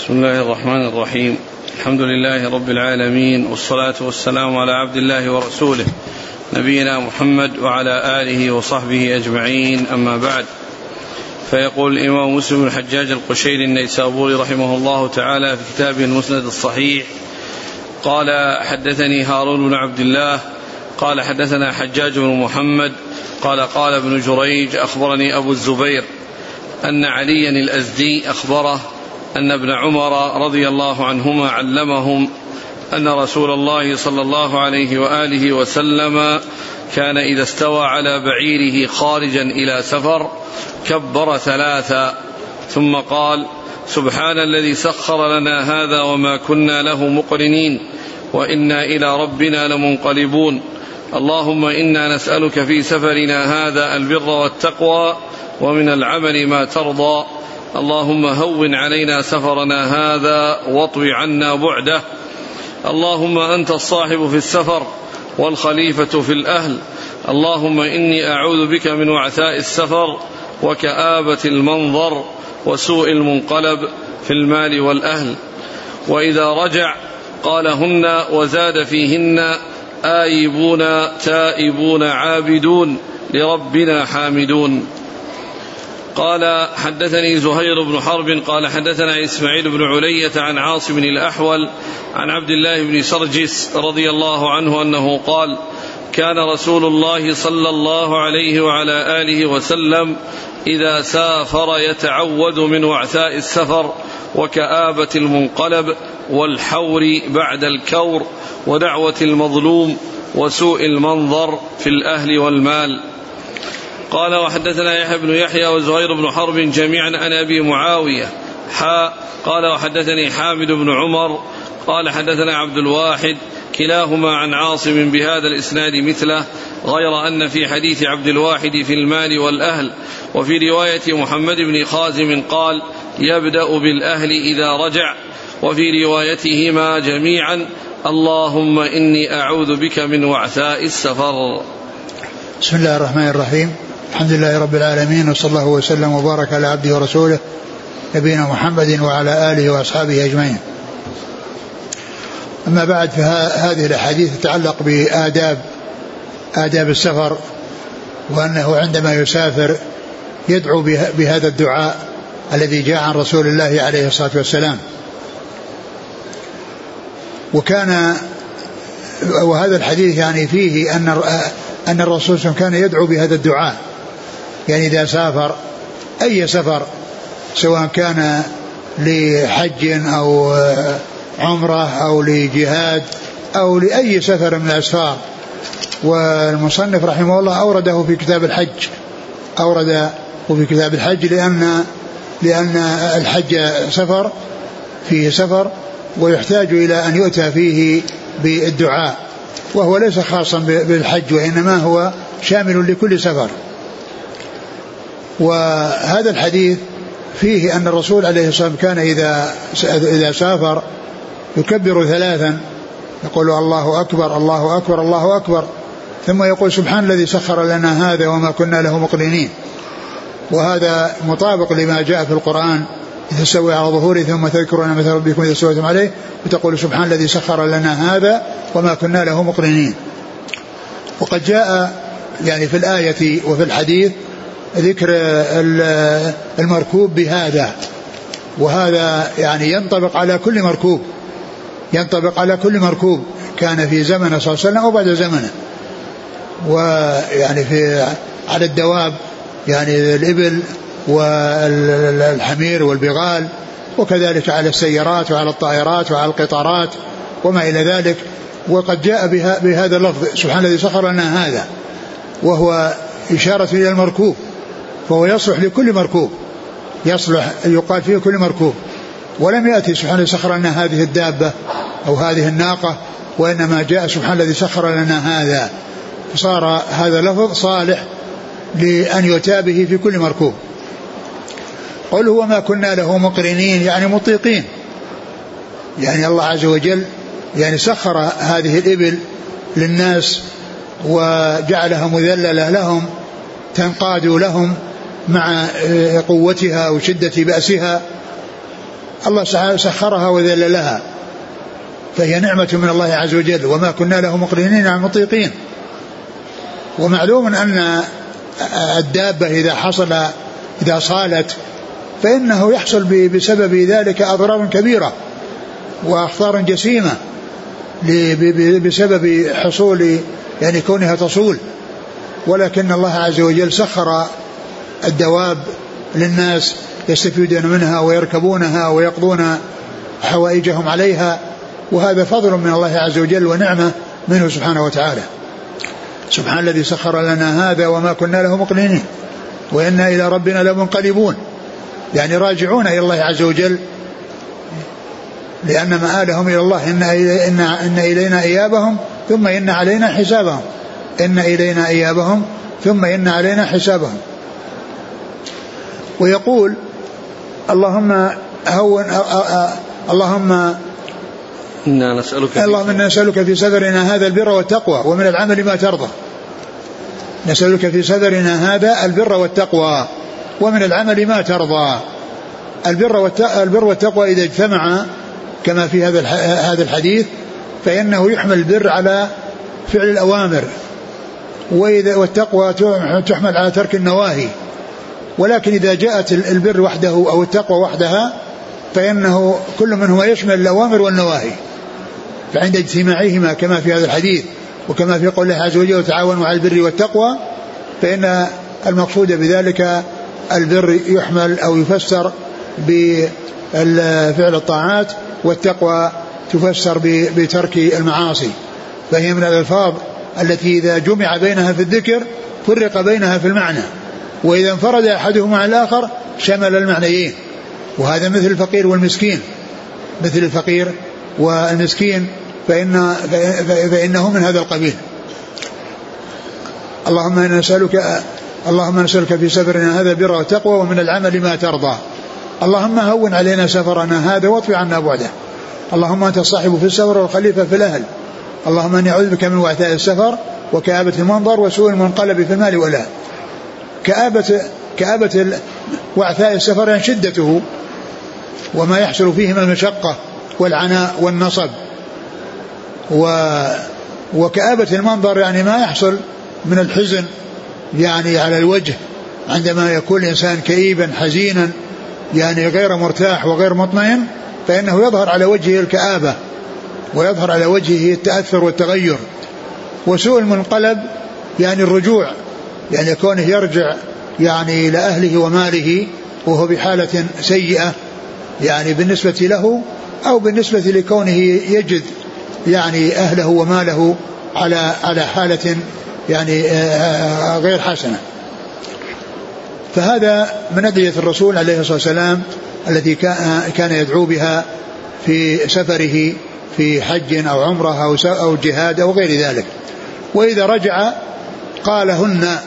بسم الله الرحمن الرحيم. الحمد لله رب العالمين والصلاة والسلام على عبد الله ورسوله نبينا محمد وعلى آله وصحبه أجمعين أما بعد. فيقول الإمام مسلم الحجاج القشيري النيسابوري رحمه الله تعالى في كتابه المسند الصحيح قال حدثني هارون بن عبد الله قال حدثنا حجاج بن محمد قال قال ابن جريج أخبرني أبو الزبير أن عليا الأزدي أخبره أن ابن عمر رضي الله عنهما علمهم أن رسول الله صلى الله عليه وآله وسلم كان إذا استوى على بعيره خارجا إلى سفر كبر ثلاثا ثم قال سبحان الذي سخر لنا هذا وما كنا له مقرنين وإنا إلى ربنا لمنقلبون. اللهم إنا نسألك في سفرنا هذا البر والتقوى ومن العمل ما ترضى. اللهم هون علينا سفرنا هذا واطو عنا بعده. اللهم أنت الصاحب في السفر والخليفة في الأهل. اللهم إني أعوذ بك من وعثاء السفر وكآبة المنظر وسوء المنقلب في المال والأهل. وإذا رجع قالهن وزاد فيهن آيبون تائبون عابدون لربنا حامدون. قال حدثني زهير بن حرب قال حدثنا إسماعيل بن علية عن عاصم الأحول عن عبد الله بن سرجس رضي الله عنه أنه قال كان رسول الله صلى الله عليه وعلى آله وسلم إذا سافر يتعوذ من وعثاء السفر وكآبة المنقلب والحور بعد الكور ودعوة المظلوم وسوء المنظر في الأهل والمال قال وحدثنا يحيى بن يحيى وزهير بن حرب جميعا عن أبي معاوية. حاء قال وحدثني حامد بن عمر. قال حدثنا عبد الواحد كلاهما عن عاصم بهذا الإسناد مثله غير أن في حديث عبد الواحد في المال والأهل وفي رواية محمد بن خازم قال يبدأ بالأهل إذا رجع. وفي روايتهما جميعا اللهم إني أعوذ بك من وعثاء السفر. بسم الله الرحمن الرحيم. الحمد لله رب العالمين وصلى الله وسلم وبارك على عبده ورسوله نبينا محمد وعلى آله وأصحابه أجمعين. أما بعد فهذه الأحاديث تتعلق بآداب آداب السفر وأنه عندما يسافر يدعو بهذا الدعاء الذي جاء عن رسول الله عليه الصلاة والسلام وكان وهذا الحديث يعني فيه أن أن الرسول كان يدعو بهذا الدعاء يعني إذا سافر أي سفر سواء كان لحج أو عمرة أو لجهاد أو لأي سفر من الأسفار. والمصنف رحمه الله أورده في كتاب الحج أورده في كتاب الحج لأن لأن الحج سفر فيه سفر ويحتاج إلى أن يؤتى فيه بالدعاء. وهو ليس خاصا بالحج وإنما هو شامل لكل سفر. وهذا الحديث فيه أن الرسول عليه الصلاة والسلام كان إذا إذا سافر يكبر ثلاثا يقول الله أكبر الله أكبر الله أكبر ثم يقول سبحان الذي سخر لنا هذا وما كنا له مقرنين وهذا مطابق لما جاء في القرآن إذا استوي على ظهوره ثم تذكرون مثل ربكم إذا استويتم عليه وتقول سبحان الذي سخر لنا هذا وما كنا له مقرنين وقد جاء يعني في الآية وفي الحديث ذكر المركوب بهذا. وهذا يعني ينطبق على كل مركوب. ينطبق على كل مركوب. كان في زمنه صلى الله عليه وسلم وبعد زمنه. ويعني في على الدواب يعني الإبل والحمير والبغال وكذلك على السيارات وعلى الطائرات وعلى القطارات وما إلى ذلك. وقد جاء بها بهذا اللفظ. سبحان الذي سخر لنا هذا. وهو إشارة إلى المركوب. فهو يصلح لكل مركوب. يصلح يقال فيه كل مركوب. ولم يأتي سبحان الذي سخر لنا هذه الدابة أو هذه الناقة وإنما جاء سبحان الذي سخر لنا هذا. فصار هذا اللفظ صالح لأن يؤتى به في كل مركوب. قل هو ما كنا له مقرنين يعني مطيقين. يعني الله عز وجل يعني سخر هذه الإبل للناس وجعلها مذللة لهم تنقاد لهم مع قوتها وشدة بأسها. الله سخرها وذل لها فهي نعمة من الله عز وجل. وما كنا له مقرنين عن مطيقين. ومعلوم أن الدابة إذا حصل إذا صالت فإنه يحصل بسبب ذلك أضرار كبيرة وأخطار جسيمة بسبب حصول يعني كونها تصول. ولكن الله عز وجل سخر الدواب للناس يستفيدون منها ويركبونها ويقضون حوائجهم عليها وهذا فضل من الله عز وجل ونعمة منه سبحانه وتعالى. سبحان الذي سخر لنا هذا وما كنا له مقرنين وإنا إلى ربنا لمنقلبون. يعني راجعون إلى الله عز وجل لأن مآلهم إلى الله إن, إن, إن إلينا إيابهم ثم إن علينا حسابهم. إن إلينا إيابهم ثم إن علينا حسابهم. ويقول اللهم هون اللهم إنا نسألك اللهم إنا نسألك في سفرنا هذا البر والتقوى ومن العمل ما ترضى. نسألك في سفرنا هذا البر والتقوى ومن العمل ما ترضى. البر البر والتقوى إذا اجتمعا كما في هذا هذا الحديث فإنه يحمل البر على فعل الأوامر وإذا والتقوى تحمل على ترك النواهي. ولكن إذا جاءت البر وحده أو التقوى وحدها فإنه كل منهما يشمل الأوامر والنواهي. فعند اجتماعهما كما في هذا الحديث وكما في قول الله عز وجل وتعاونوا على البر والتقوى فإن المقصود بذلك البر يحمل أو يفسر بفعل الطاعات والتقوى تفسر بترك المعاصي. فهي من الألفاظ التي إذا جمع بينها في الذكر فرق بينها في المعنى. وإذا انفرد أحدهما عن الآخر شمل المعنيين. وهذا مثل الفقير والمسكين. مثل الفقير والمسكين فإن فإنه من هذا القبيل. اللهم إنا نسألك اللهم نسألك في سفرنا هذا البر والتقوى ومن العمل ما ترضى. اللهم هون علينا سفرنا هذا واطفي عنا بعده. اللهم أنت الصاحب في السفر والخليفة في الأهل. اللهم إني أعوذ بك من وعثاء السفر وكآبة المنظر وسوء المنقلب في المال والأهل. كآبة كآبة وعثاء السفر شدته وما يحصل فيه من المشقة والعناء والنصب. و وكآبة المنظر يعني ما يحصل من الحزن يعني على الوجه عندما يكون الإنسان كئيبا حزينا يعني غير مرتاح وغير مطمئن فإنه يظهر على وجهه الكآبة ويظهر على وجهه التأثر والتغير. وسوء المنقلب يعني الرجوع يعني كونه يرجع يعني إلى أهله وماله وهو بحالة سيئة يعني بالنسبة له أو بالنسبة لكونه يجد يعني أهله وماله على على حالة يعني آه، غير حسنة. فهذا من أدعية الرسول عليه الصلاة والسلام التي كان يدعو بها في سفره في حج أو عمرة أو جهاد أو غير ذلك. وإذا رجع قالهن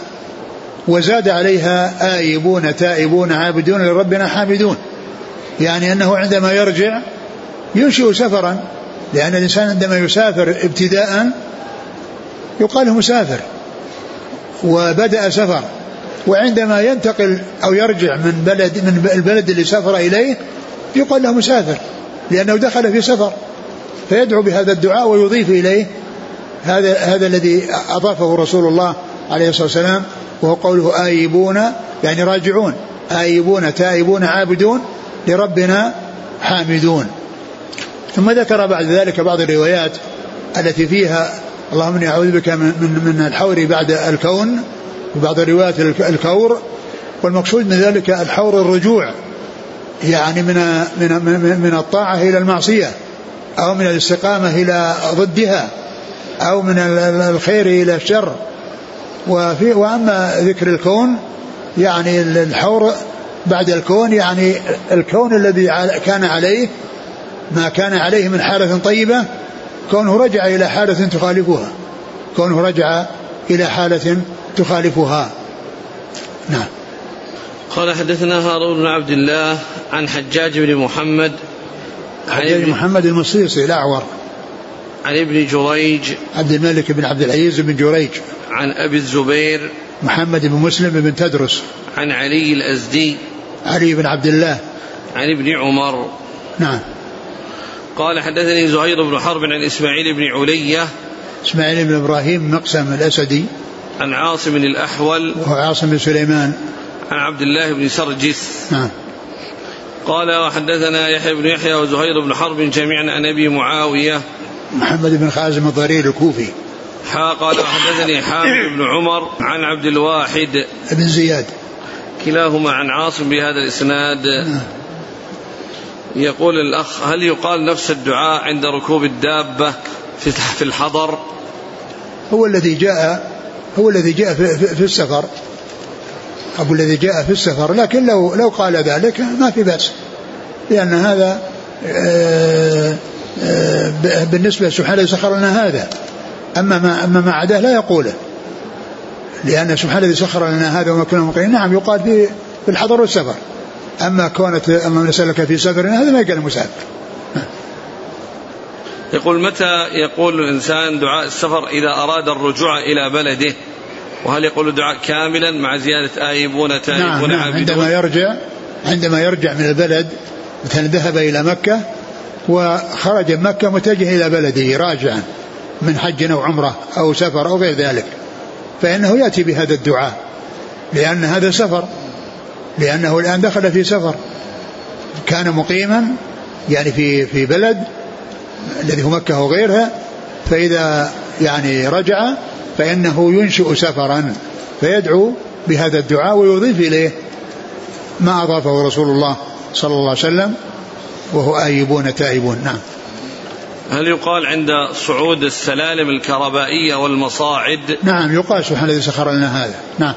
وزاد عليها آيبون تائبون عابدون لربنا حامدون. يعني أنه عندما يرجع ينشئ سفرا لأن الإنسان عندما يسافر ابتداء يقال مسافر. وبدأ سفر وعندما ينتقل أو يرجع من بلد من البلد اللي سافر إليه يقال له مسافر لأنه دخل في سفر. فيدعو بهذا الدعاء ويضيف إليه هذا هذا الذي أضافه رسول الله عليه الصلاة والسلام وهو قوله آيبون يعني راجعون. آيبون تائبون عابدون لربنا حامدون. ثم ذكر بعد ذلك بعض الروايات التي فيها اللهم إني أعوذ بك من, من, من الحور بعد الكون وبعض الروايات الكور. والمقصود من ذلك الحور الرجوع يعني من من من الطاعة إلى المعصية أو من الاستقامة إلى ضدها أو من الخير إلى الشر. وفي وأما ذكر الكون يعني الحور بعد الكون يعني الكون الذي كان عليه ما كان عليه من حالة طيبة كونه رجع إلى حالة تخالفها. كونه رجع إلى حالة تخالفها. نعم. قال حدثنا هارون بن عبد الله عن حجاج بن محمد حجاج بن محمد المصيصي الأعور. عن ابن جريج عبد الملك بن عبد العزيز بن جريج. عن أبي الزبير محمد بن مسلم بن تدرس. عن علي الأزدي علي بن عبد الله. عن ابن عمر. نعم. قال حدثني زهير بن حرب عن إسماعيل بن علية إسماعيل بن إبراهيم مقسم الأسدي. عن عاصم الأحول وهو عاصم بن سليمان. عن عبد الله بن سرجس. نعم. قال وحدثنا يحيى بن يحيى وزهير بن حرب جميعا عن أبي معاوية محمد بن خازم الضرير الكوفي. حا قال وحدثني حامد بن عمر عن عبد الواحد. بن زياد. كلاهما عن عاصم بهذا الإسناد. نعم. يقول الأخ هل يقال نفس الدعاء عند ركوب الدابة في الحضر؟ هو الذي جاء هو الذي جاء في, في, في السفر. أبو الذي جاء في السفر لكن لو لو قال ذلك ما في بأس. لأن هذا آه، بالنسبة سبحانه سخر لنا هذا. أما ما أما ما عداه لا يقوله. لأن سبحانه الذي سخر لنا هذا وما كنا مقيمين. نعم يقال في الحضر والسفر. أما كونت اللهم نسألك في سفر هذا ما يقال المسافر يقول متى يقول الإنسان دعاء السفر إذا أراد الرجوع إلى بلده؟ وهل يقول الدعاء كاملا مع زيادة آيبون تائبون نعم, نعم. عندما يرجع عندما يرجع من البلد مثلا ذهب إلى مكة وخرج من مكة متجه إلى بلده راجعا من حج أو عمرة أو سفر أو غير ذلك. فإنه يأتي بهذا الدعاء لأن هذا سفر لأنه الآن دخل في سفر. كان مقيما يعني في في بلد الذي هو مكة وغيرها فإذا يعني رجع فإنه ينشئ سفرا فيدعو بهذا الدعاء ويضيف إليه ما أضافه رسول الله صلى الله عليه وسلم. وهو آيبون تائبون نعم. هل يقال عند صعود السلالم الكهربائية والمصاعد؟ نعم يقال سبحان الذي سخر لنا هذا نعم.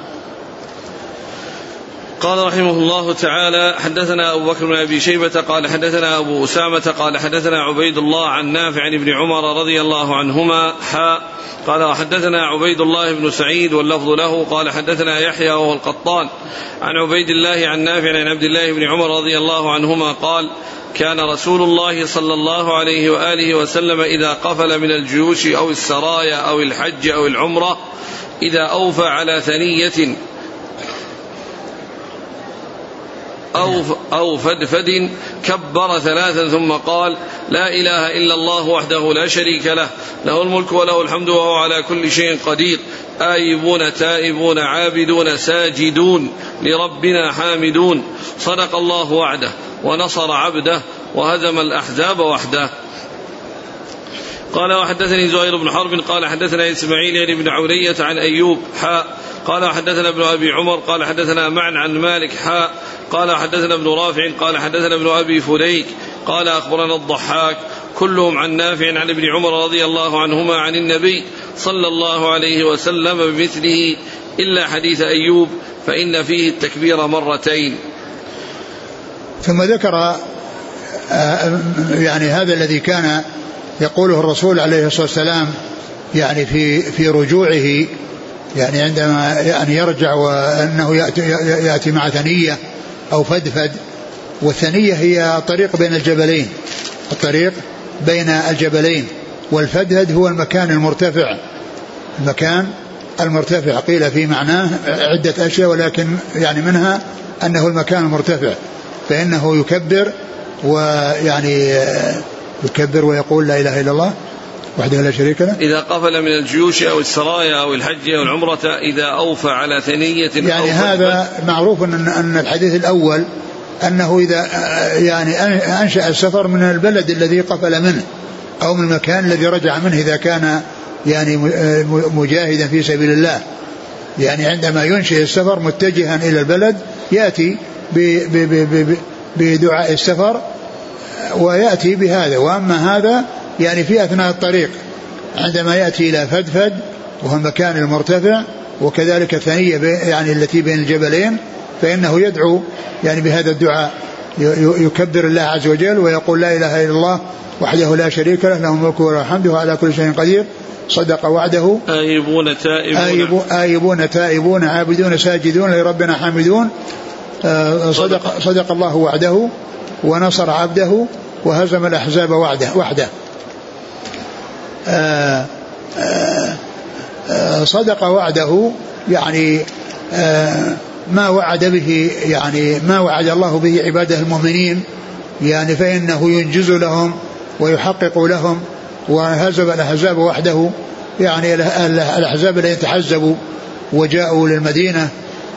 قال رحمه الله تعالى حدثنا أبو بكر بن أبي شيبة قال حدثنا أبو أسامة قال حدثنا عبيد الله عن نافع عن ابن عمر رضي الله عنهما حاء قال وحدثنا عبيد الله بن سعيد واللفظ له قال حدثنا يحيى وهو القطان عن عبيد الله عن نافع عن عبد الله بن عمر رضي الله عنهما قال كان رسول الله صلى الله عليه وآله وسلم إذا قفل من الجيوش أو السرايا أو الحج أو العمرة إذا أوفى على ثنية أو أو فدفد كبر ثلاثا ثم قال لا إله إلا الله وحده لا شريك له له الملك وله الحمد وهو على كل شيء قدير آيبون تائبون عابدون ساجدون لربنا حامدون صدق الله وعده ونصر عبده وهزم الأحزاب وحده. قال وحدثني زهير بن حرب قال حدثنا إسماعيل يعني بن عولية عن أيوب حاء قال حدثنا ابن أبي عمر قال حدثنا معا عن مالك حاء قال حدثنا ابن رافع قال حدثنا ابن أبي فليك قال أخبرنا الضحاك كلهم عن نافع عن ابن عمر رضي الله عنهما عن النبي صلى الله عليه وسلم بمثله إلا حديث أيوب فإن فيه التكبير مرتين. ثم ذكر آه، يعني هذا الذي كان يقوله الرسول عليه الصلاة والسلام يعني في في رجوعه يعني عندما يعني يرجع وأنه يأتي يأتي مع ثنية أو فدفد والثنية هي طريق بين الجبلين الطريق بين الجبلين والفدهد هو المكان المرتفع المكان المرتفع قيل في معناه عدة أشياء ولكن يعني منها أنه المكان المرتفع فإنه يكبر ويعني يكبر ويقول لا إله إلا الله وحده لا شريك له. إذا قفل من الجيوش أو السرايا أو الحج أو العمرة إذا أوفى على ثنية يعني هذا معروف أن أن الحديث الأول أنه إذا يعني أنشأ السفر من البلد الذي قفل منه أو من المكان الذي رجع منه إذا كان يعني مجاهدا في سبيل الله. يعني عندما ينشئ السفر متجها إلى البلد يأتي بدعاء السفر ويأتي بهذا وأما هذا يعني في أثناء الطريق عندما يأتي إلى فدفد وهو المكان المرتفع وكذلك الثنية يعني التي بين الجبلين فإنه يدعو يعني بهذا الدعاء. يكبر الله عز وجل ويقول لا إله إلا الله وحده لا شريك له له الملك وله الحمد وعلى كل شيء قدير صدق وعده. آيبون تائبون. آيبون تائبون عابدون ساجدون لربنا حامدون. صدق صدق. الله وعده ونصر عبده وهزم الأحزاب وعده وحده. آه، آه، صدق وعده يعني ما وعد به يعني ما وعد الله به عباده المؤمنين يعني فإنه ينجز لهم ويحقق لهم وهزم الأحزاب وحده يعني الأحزاب الذين تحزبوا وجاءوا للمدينة.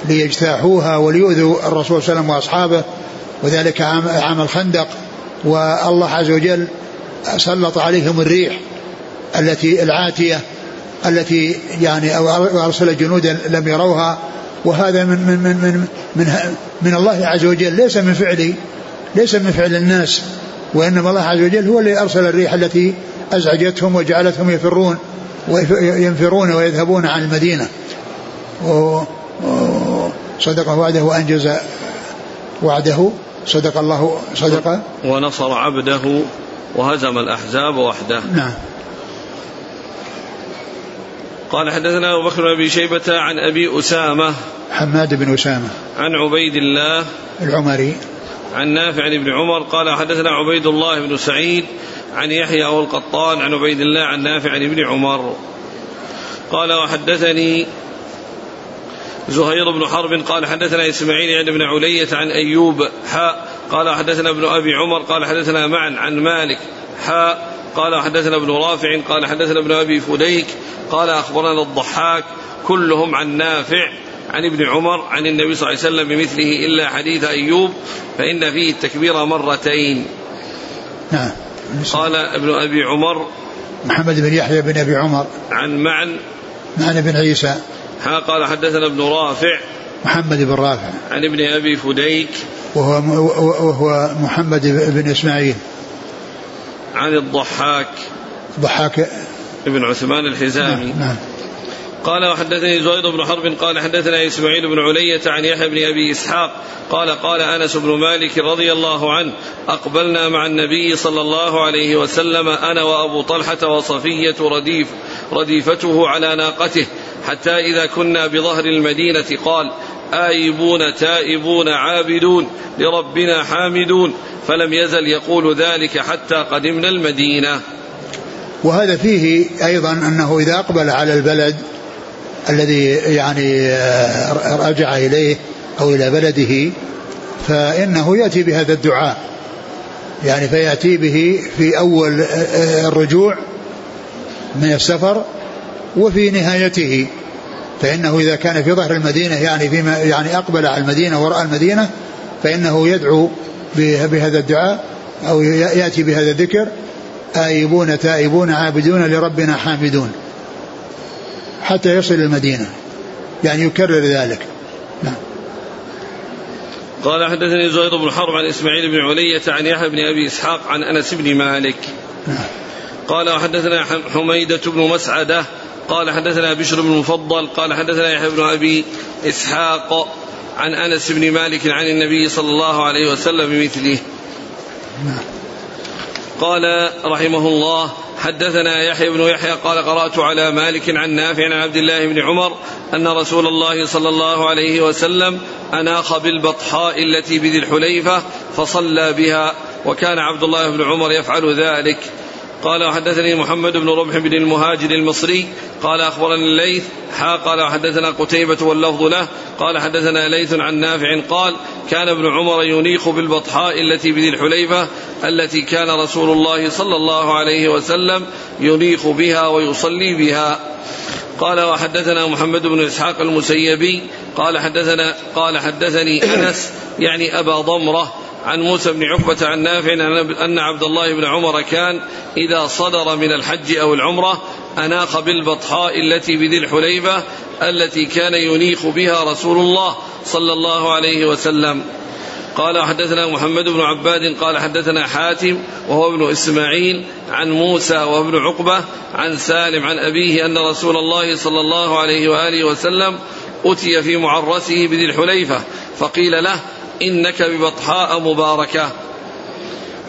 ليجتاحوها وليؤذوا الرسول صلى الله عليه وسلم وأصحابه وذلك عام الخندق. والله عز وجل سلط عليهم الريح التي العاتية التي يعني أو أرسل جنودا لم يروها. وهذا من من من من من, من الله عز وجل ليس من فعل ليس من فعل الناس. وإنما الله عز وجل هو الذي أرسل الريح التي أزعجتهم وجعلتهم يفرون وينفرون ويذهبون عن المدينة. صدق وعده وأنجز وعده. صدق الله صدق. ونصر عبده وهزم الأحزاب وحده. نعم. قال حدثنا أبو بكر بن أبي شيبة عن أبي أسامة. حماد بن أسامة. عن عبيد الله. العمري. عن نافع عن ابن عمر قال حدثنا عبيد الله بن سعيد عن يحيى أو القطان عن عبيد الله عن نافع عن ابن عمر. قال وحدثني زهير بن حرب قال حدثنا إسماعيل عن ابن علية عن أيوب حاء قال حدثنا ابن أبي عمر قال حدثنا معا عن مالك حاء قال حدثنا ابن رافع قال حدثنا ابن أبي فديك قال أخبرنا الضحاك كلهم عن نافع عن ابن عمر عن النبي صلى الله عليه وسلم بمثله إلا حديث أيوب فإن فيه التكبير مرتين. نعم. قال ابن أبي عمر محمد بن يحيى بن أبي عمر عن معن معن بن عيسى ها قال حدثنا ابن رافع محمد بن رافع. عن ابن أبي فديك وهو وهو محمد بن إسماعيل. عن الضحاك ضحاك ابن عثمان الحزامي. نعم, نعم. قال وحدثني زهير بن حرب قال حدثنا إسماعيل بن علية عن يحيى بن أبي إسحاق قال قال أنس بن مالك رضي الله عنه أقبلنا مع النبي صلى الله عليه وسلم أنا وأبو طلحة وصفية رديف رديفته على ناقته حتى إذا كنا بظهر المدينة قال آيبون تائبون عابدون لربنا حامدون. فلم يزل يقول ذلك حتى قدمنا المدينة. وهذا فيه أيضا أنه إذا أقبل على البلد الذي يعني آه، رجع إليه أو إلى بلده فإنه يأتي بهذا الدعاء. يعني فيأتي به في أول آه، آه، الرجوع من السفر وفي نهايته فإنه إذا كان في ظهر المدينة يعني فيما يعني أقبل على المدينة وراء المدينة فإنه يدعو بهذا الدعاء أو يأتي بهذا الذكر آيبون تائبون عابدون لربنا حامدون حتى يصل المدينة يعني يكرر ذلك نعم قال حدثني زهير بن حرب عن إسماعيل بن علية عن يحيى بن أبي إسحاق عن أنس بن مالك. نعم. قال وحدثنا حميدة بن مسعدة قال حدثنا بشر بن المفضل قال حدثنا يحيى بن أبي إسحاق عن أنس بن مالك عن النبي صلى الله عليه وسلم بمثله. قال رحمه الله حدثنا يحيى بن يحيى قال قرأت على مالك عن نافع عن عبد الله بن عمر أن رسول الله صلى الله عليه وسلم أناخ بالبطحاء التي بذي الحليفة فصلى بها وكان عبد الله بن عمر يفعل ذلك قال وحدثني محمد بن ربح بن المهاجر المصري قال أخبرني الليث حا قال وحدثنا قتيبة واللفظ له قال حدثنا ليث عن نافع قال كان ابن عمر ينيخ بالبطحاء التي بذي الحليفة التي كان رسول الله صلى الله عليه وسلم ينيخ بها ويصلي بها. قال وحدثنا محمد بن إسحاق المسيبي قال حدثنا قال حدثني أنس يعني أبا ضمرة عن موسى بن عقبة عن نافع أن عبد الله بن عمر كان إذا صدر من الحج أو العمرة أناخ بالبطحاء التي بذي الحليفة التي كان ينيخ بها رسول الله صلى الله عليه وسلم. قال حدثنا محمد بن عباد قال حدثنا حاتم وهو ابن إسماعيل عن موسى وابن عقبة عن سالم عن أبيه أن رسول الله صلى الله عليه وآله وسلم أتي في معرسه بذي الحليفة فقيل له إنك ببطحاء مباركة.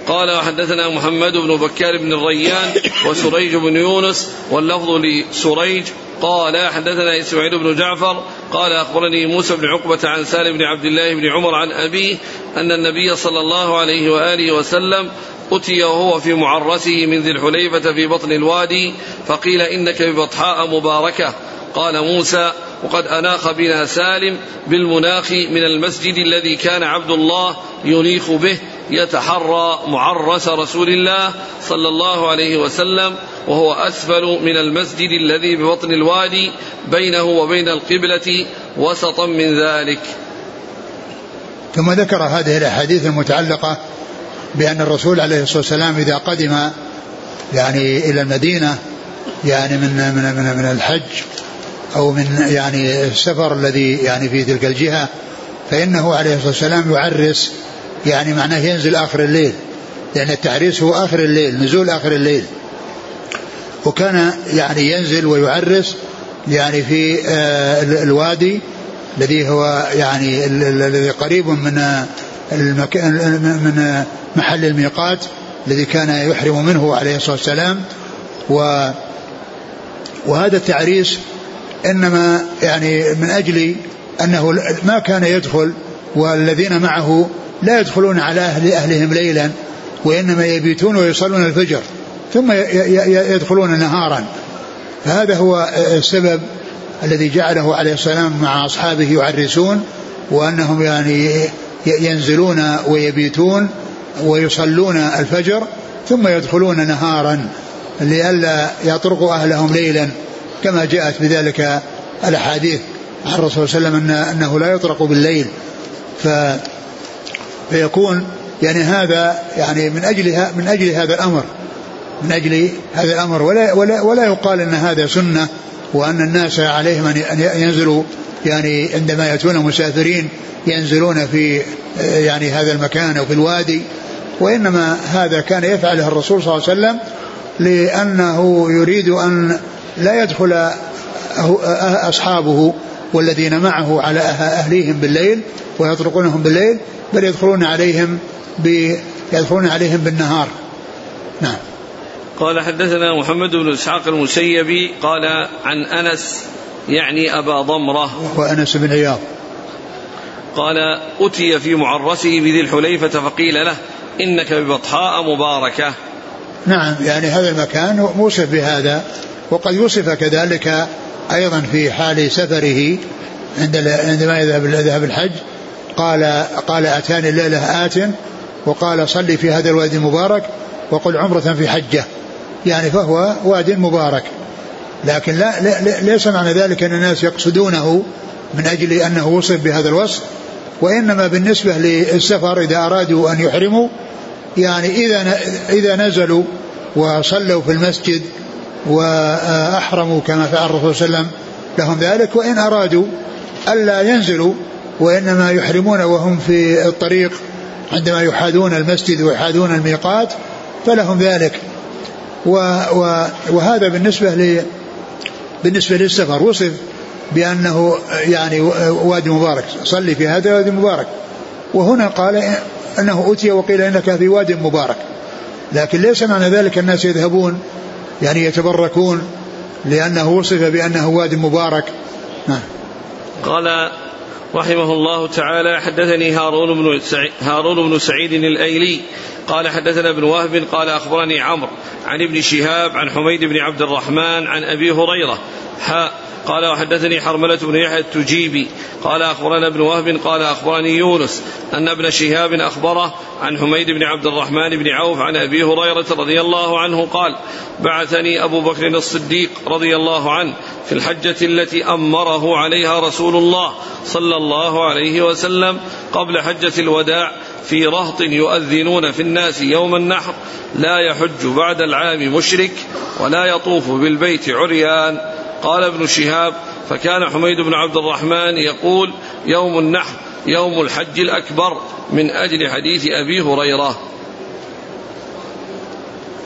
قال وحدثنا محمد بن بكار بن الريان وسريج بن يونس واللفظ لسريج. قال حدثنا إسماعيل بن جعفر قال أخبرني موسى بن عقبة عن سالم بن عبد الله بن عمر عن أبيه أن النبي صلى الله عليه وآله وسلم أتي وهو في معرسه من ذي الحليفة في بطن الوادي فقيل إنك ببطحاء مباركة. قال موسى وقد أناخ بنا سالم بالمناخ من المسجد الذي كان عبد الله ينيخ به يتحرى معرس رسول الله صلى الله عليه وسلم وهو أسفل من المسجد الذي ببطن الوادي بينه وبين القبلة وسطا من ذلك. ثم ذكر هذه الأحاديث المتعلقة بأن الرسول عليه الصلاة والسلام إذا قدم يعني إلى المدينة يعني من من من, الحج أو من يعني السفر الذي يعني في تلك الجهة فإنه عليه الصلاة والسلام يعرس يعني معناه ينزل آخر الليل لأن التعريس هو آخر الليل نزول آخر الليل. وكان يعني ينزل ويعرس يعني في آه، الوادي الذي هو يعني الذي قريب من المكان من محل الميقات الذي كان يحرم منه عليه الصلاة والسلام. و وهذا التعريس إنما يعني من أجل أنه ما كان يدخل والذين معه لا يدخلون على أهل أهلهم ليلا وإنما يبيتون ويصلون الفجر ثم يدخلون نهارا. فهذا هو السبب الذي جعله عليه السلام مع أصحابه يعرسون وأنهم يعني ينزلون ويبيتون ويصلون الفجر ثم يدخلون نهارا لئلا يطرقوا أهلهم ليلا. كما جاءت بذلك الأحاديث عن الرسول صلى الله عليه وسلم أنه لا يطرق بالليل. ف فيكون يعني هذا يعني من أجل من أجل هذا الأمر. من أجل هذا الأمر. ولا ولا ولا يقال أن هذا سنة وأن الناس عليهم أن ينزلوا يعني عندما يأتون مسافرين ينزلون في يعني هذا المكان أو في الوادي. وإنما هذا كان يفعله الرسول صلى الله عليه وسلم لأنه يريد أن لا يدخل أصحابه والذين معه على أهليهم بالليل ويطرقونهم بالليل بل يدخلون عليهم يدخلون عليهم بالنهار. نعم. قال حدثنا محمد بن إسحاق المسيبي قال عن أنس يعني أبا ضمرة. وهو أنس بن عياض. قال أتي في معرسه بذي الحليفة فقيل له إنك ببطحاء مباركة. نعم يعني هذا المكان موصف بهذا. وقد وصف كذلك أيضا في حال سفره عند عندما يذهب ذهب الحج. قال قال أتاني الليلة آت وقال صلي في هذا الوادي المبارك وقل عمرة في حجة. يعني فهو واد مبارك. لكن لا, لا ليس معنى ذلك أن الناس يقصدونه من أجل أنه وصف بهذا الوصف وإنما بالنسبة للسفر إذا أرادوا أن يحرموا يعني إذا إذا نزلوا وصلوا في المسجد وأحرموا كما فعل الرسول صلى الله عليه وسلم لهم ذلك وإن أرادوا ألا ينزلوا وإنما يحرمون وهم في الطريق عندما يحاذون المسجد ويحاذون الميقات فلهم ذلك. و و وهذا بالنسبة ل بالنسبة للسفر. وصف بأنه يعني وادي مبارك. صلي في هذا الوادي المبارك وهنا قال أنه أتي وقيل إنك في واد مبارك. لكن ليس معنى ذلك الناس يذهبون يعني يتبركون لأنه وصف بأنه واد مبارك. نعم قال رحمه الله تعالى حدثني هارون بن سعيد هارون بن سعيد الأيلي قال حدثنا ابن وهب قال أخبرني عمرو عن ابن شهاب عن حميد بن عبد الرحمن عن أبي هريرة. حاء قال وحدثني حرملة بن يحيى التجيبي. قال أخبرنا ابن وهب قال أخبرني يونس أن ابن شهاب أخبره عن حميد بن عبد الرحمن بن عوف عن أبي هريرة رضي الله عنه قال بعثني أبو بكر الصديق رضي الله عنه في الحجة التي أمره عليها رسول الله صلى الله عليه وسلم قبل حجة الوداع في رهط يؤذنون في الناس يوم النحر. لا يحج بعد العام مشرك ولا يطوف بالبيت عريان. قال ابن شهاب فكان حميد بن عبد الرحمن يقول يوم النحر يوم الحج الأكبر من أجل حديث أبي هريرة.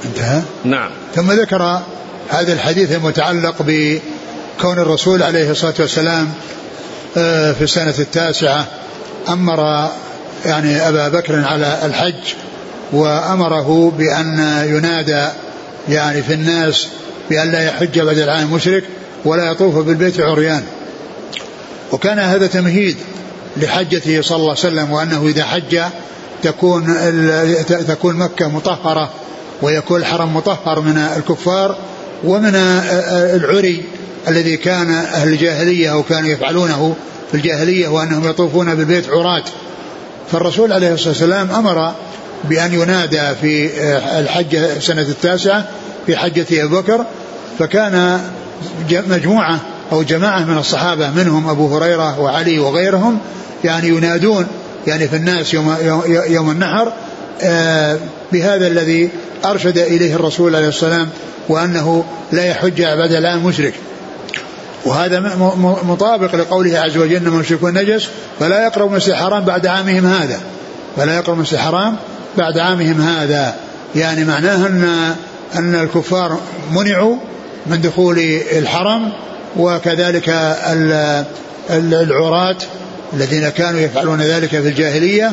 انتهى؟ نعم. ثم ذكر هذا الحديث المتعلق بكون الرسول عليه الصلاة والسلام آه، في السنة التاسعة أمر يعني أبا بكر على الحج وأمره بأن ينادى يعني في الناس بأن لا يحج بعد العام مشرك ولا يطوف بالبيت عريان. وكان هذا تمهيد لحجته صلى الله عليه وسلم وأنه إذا حج تكون تكون مكة مطهرة ويكون الحرم مطهر من الكفار ومن العري الذي كان أهل الجاهلية أو كانوا يفعلونه في الجاهلية وأنهم يطوفون بالبيت عراة. فالرسول عليه الصلاة والسلام أمر بأن ينادى في الحجة سنة التاسعة في حجة أبي بكر فكان مجموعة أو جماعة من الصحابة منهم أبو هريرة وعلي وغيرهم يعني ينادون يعني في الناس يوم, يوم النحر آه، بهذا الذي أرشد إليه الرسول عليه السلام وأنه لا يحج بعد الآن مشرك. وهذا مطابق لقوله عز وجل إنما المشركون نجس فلا يقربوا المسجد الحرام بعد عامهم هذا. فلا يقربوا المسجد الحرام بعد عامهم هذا. يعني معناه ان أن الكفار منعوا من دخول الحرم وكذلك العراة الذين كانوا يفعلون ذلك في الجاهلية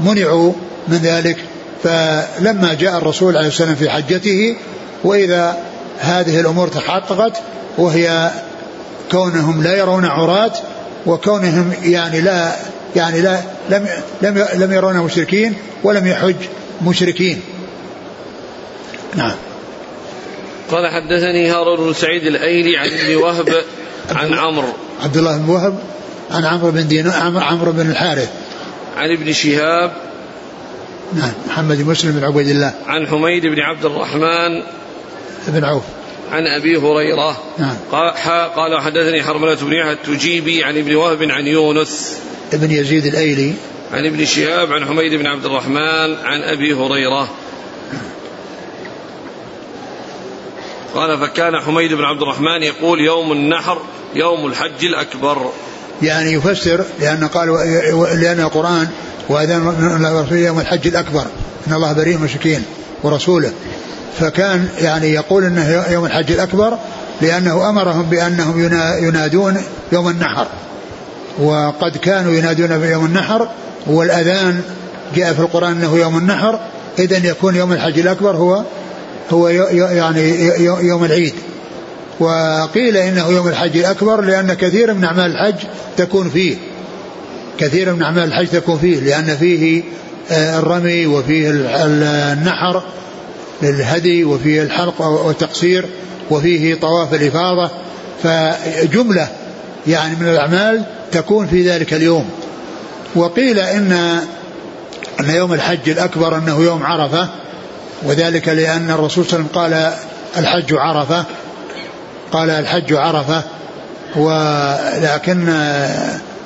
منعوا من ذلك فلما جاء الرسول عليه السلام في حجته وإذا هذه الأمور تحققت وهي كونهم لا يرون عراة وكونهم يعني لا يعني لا لم لم لم يرون مشركين ولم يحج مشركين. نعم. قال حدثني هارون بن سعيد الأيلي عن ابن وهب عن عمرو. عبد الله بن وهب عن عمرو بن دينار عمرو بن الحارث. عن ابن شهاب. نعم محمد بن مسلم بن عبيد الله. عن حميد بن عبد الرحمن. بن عوف. عن أبي هريرة. نعم. قال قال حدثني حرملة بن يحيى التجيبي عن ابن وهب عن يونس. ابن يزيد الأيلي. عن ابن شهاب عن حميد بن عبد الرحمن عن أبي هريرة. قال فكان حميد بن عبد الرحمن يقول يوم النحر يوم الحج الأكبر. يعني يفسر لأن قال لأن القرآن وأذان يوم الحج الأكبر إن الله بريء المشركين ورسوله. فكان يعني يقول إنه يوم الحج الأكبر لأنه أمرهم بأنهم ينادون يوم النحر. وقد كانوا ينادون يوم النحر والأذان جاء في القرآن إنه يوم النحر اذا يكون يوم الحج الأكبر هو هو يعني يوم العيد. وقيل إنه يوم الحج الأكبر لأن كثير من أعمال الحج تكون فيه. كثير من أعمال الحج تكون فيه لأن فيه آه، الرمي وفيه النحر للهدي وفيه الحلق والتقصير وفيه طواف الإفاضة. فجملة يعني من الأعمال تكون في ذلك اليوم. وقيل ان إن يوم الحج الأكبر أنه يوم عرفة. وذلك لأن الرسول صلى الله عليه وسلم قال الحج عرفة قال الحج عرفة ولكن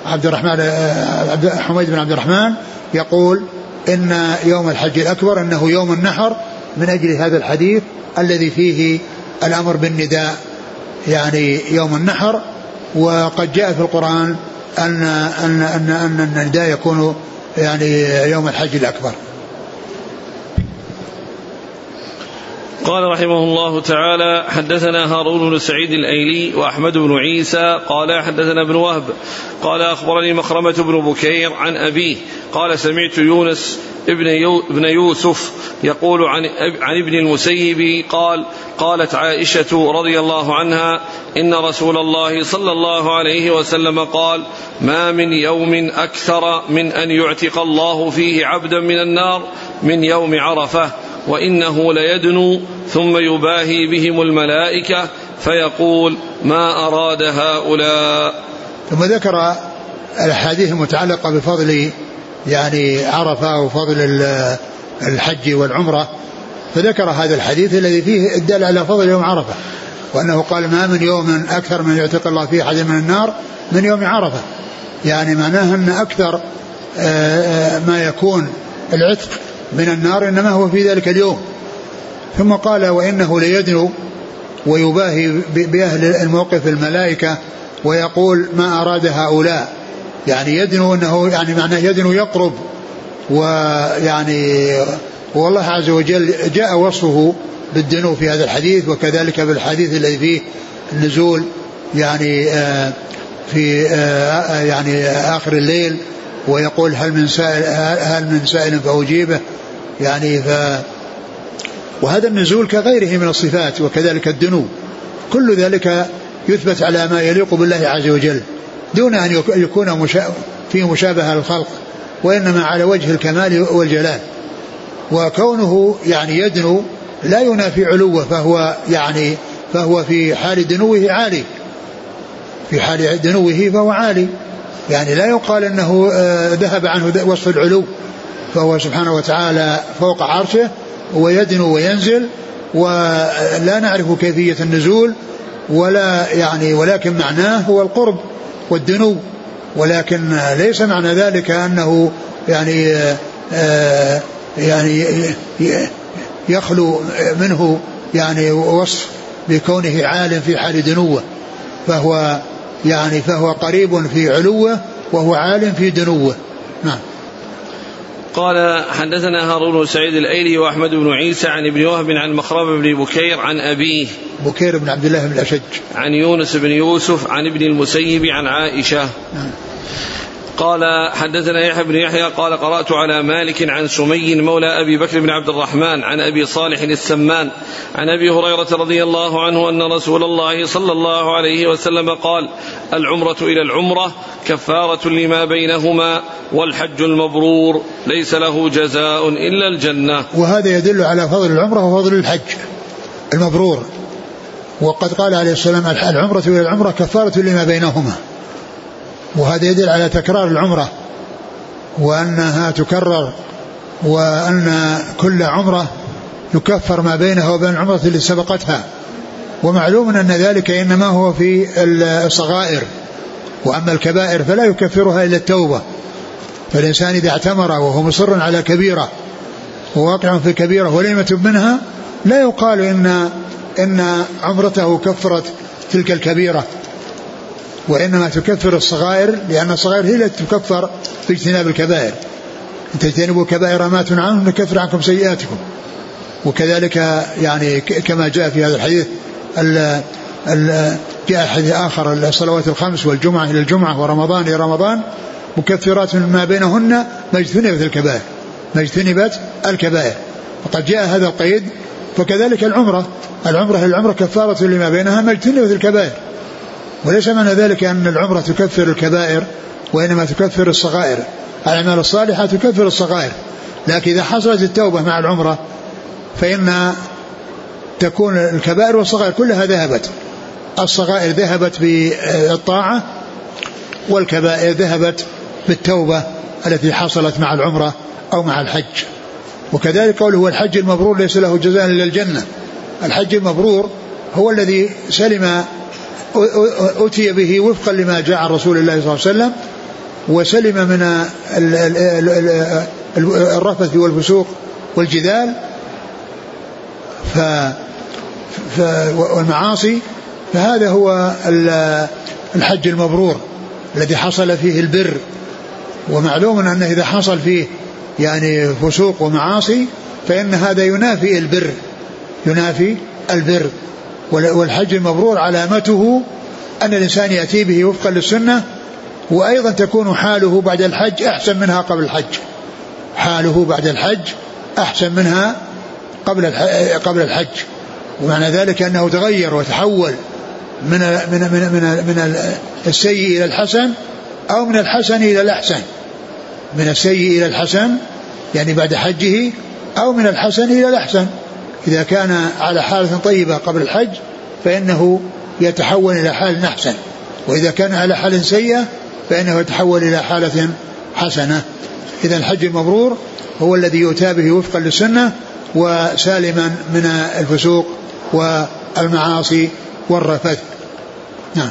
عبد الرحمن عبد حميد بن عبد الرحمن يقول إن يوم الحج الأكبر إنه يوم النحر من أجل هذا الحديث الذي فيه الأمر بالنداء يعني يوم النحر وقد جاء في القرآن أن أن أن, أن النداء يكون يعني يوم الحج الأكبر. قال رحمه الله تعالى حدثنا هارون بن سعيد الأيلي وأحمد بن عيسى قال حدثنا ابن وهب قال أخبرني مخرمة بن بكير عن أبيه قال سمعت يونس ابن يو ابن يوسف يقول عن عن ابن المسيب قال قالت عائشة رضي الله عنها إن رسول الله صلى الله عليه وسلم قال ما من يوم أكثر من أن يعتق الله فيه عبدا من النار من يوم عرفة. وإنه ليدنو ثم يباهي بهم الملائكة فيقول ما أراد هؤلاء. ثم ذكر الأحاديث المتعلقة بفضل يعني عرفة وفضل الحج والعمرة فذكر هذا الحديث الذي فيه الدل على فضل يوم عرفة وأنه قال ما من يوم أكثر من يعتق الله فيه أحد من النار من يوم عرفة يعني معناه أن أكثر آه، آه، ما يكون العتق من النار إنما هو في ذلك اليوم. ثم قال وإنه ليدنو ويباهي بأهل الموقف الملائكة ويقول ما أراد هؤلاء. يعني يدنو أنه يعني معناه يدنو يقرب ويعني والله عز وجل جاء وصفه بالدنو في هذا الحديث وكذلك بالحديث الذي فيه النزول يعني آه، في آه، يعني آخر الليل ويقول هل من سائل هل من سائل فأجيبه. يعني ف وهذا النزول كغيره من الصفات وكذلك الدنو. كل ذلك يثبت على ما يليق بالله عز وجل دون أن يكون. فيه مشابهة للخلق وإنما على وجه الكمال والجلال. وكونه يعني يدنو لا ينافي علوه فهو يعني فهو في حال دنوه عالي. في حال دنوه فهو عالي. يعني لا يقال إنه آه، ذهب عنه وصف العلو. فهو سبحانه وتعالى فوق عرشه ويدنو وينزل ولا نعرف كيفية النزول ولا يعني ولكن معناه هو القرب والدنو ولكن ليس معنى ذلك أنه يعني آه، يعني يخلو منه يعني وصف بكونه عال في حال دنوه فهو يعني فهو قريب في علوه وهو عال في دنوه. نعم. قال حدثنا هارون سعيد الأيلي وأحمد بن عيسى عن ابن وهب عن مخرم بن بكير عن أبيه. بكير بن عبد الله بن الأشج. عن يونس بن يوسف عن ابن المسيب عن عائشة. نعم. قال حدثنا يحيى بن يحيى قال قرأت على مالك عن سمي مولى أبي بكر بن عبد الرحمن عن أبي صالح السمان عن أبي هريرة رضي الله عنه أن رسول الله صلى الله عليه وسلم قال العمرة إلى العمرة كفارة لما بينهما والحج المبرور ليس له جزاء إلا الجنة. وهذا يدل على فضل العمرة وفضل الحج المبرور. وقد قال عليه السلام العمرة إلى العمرة كفارة لما بينهما. وهذا يدل على تكرار العمرة وأنها تكرر وأن كل عمرة يكفر ما بينها وبين العمرة التي سبقتها. ومعلوم أن ذلك إنما هو في الصغائر وأما الكبائر فلا يكفرها إلا التوبة. فالإنسان إذا اعتمر وهو مصر على كبيرة وواقع في كبيرة ولم يتب منها لا يقال إن إن عمرته كفرت تلك الكبيرة. وإنما تكفر الصغائر لأن الصغائر هي التي تكفر في اجتناب الكبائر. إن تجتنبوا كبائر ما تنعون نكفر عنكم سيئاتكم. وكذلك يعني كما جاء في هذا الحديث ال ال جاء حديث آخر الصلوات الخمس والجمعة إلى الجمعة ورمضان إلى رمضان مكفرات ما بينهن ما اجتنبت الكبائر ما اجتنبت الكبائر. وقد جاء هذا القيد فكذلك العمرة. العمرة العمرة كفارة لما بينها ما اجتنبت الكبائر. وليس معنى ذلك أن العمرة تكفر الكبائر وإنما تكفر الصغائر. الأعمال الصالحة تكفر الصغائر. لكن إذا حصلت التوبة مع العمرة فإن تكون الكبائر والصغائر كلها ذهبت. الصغائر ذهبت بالطاعة والكبائر ذهبت بالتوبة التي حصلت مع العمرة أو مع الحج. وكذلك قوله الحج المبرور ليس له جزاء إلا الجنة. الحج المبرور هو الذي سلم أتي به وفقا لما جاء عن رسول الله صلى الله عليه وسلم وسلم من الرفث والفسوق والجدال ف والمعاصي فهذا هو الحج المبرور الذي حصل فيه البر. ومعلوم أنه إذا حصل فيه يعني فسوق ومعاصي فإن هذا ينافي البر ينافي البر. والحج المبرور علامته أن الإنسان يأتي به وفقا للسنة وأيضا تكون حاله بعد الحج أحسن منها قبل الحج. حاله بعد الحج أحسن منها قبل قبل الحج. ومعنى ذلك أنه تغير وتحول من من من من, من السيء إلى الحسن أو من الحسن إلى الأحسن. من السيء إلى الحسن يعني بعد حجه أو من الحسن إلى الأحسن. إذا كان على حالة طيبة قبل الحج فإنه يتحول إلى حال أحسن. وإذا كان على حال سيئة فإنه يتحول إلى حالة حسنة. إذا الحج المبرور هو الذي يؤتى به وفقا للسنة وسالما من الفسوق والمعاصي والرفث. نعم.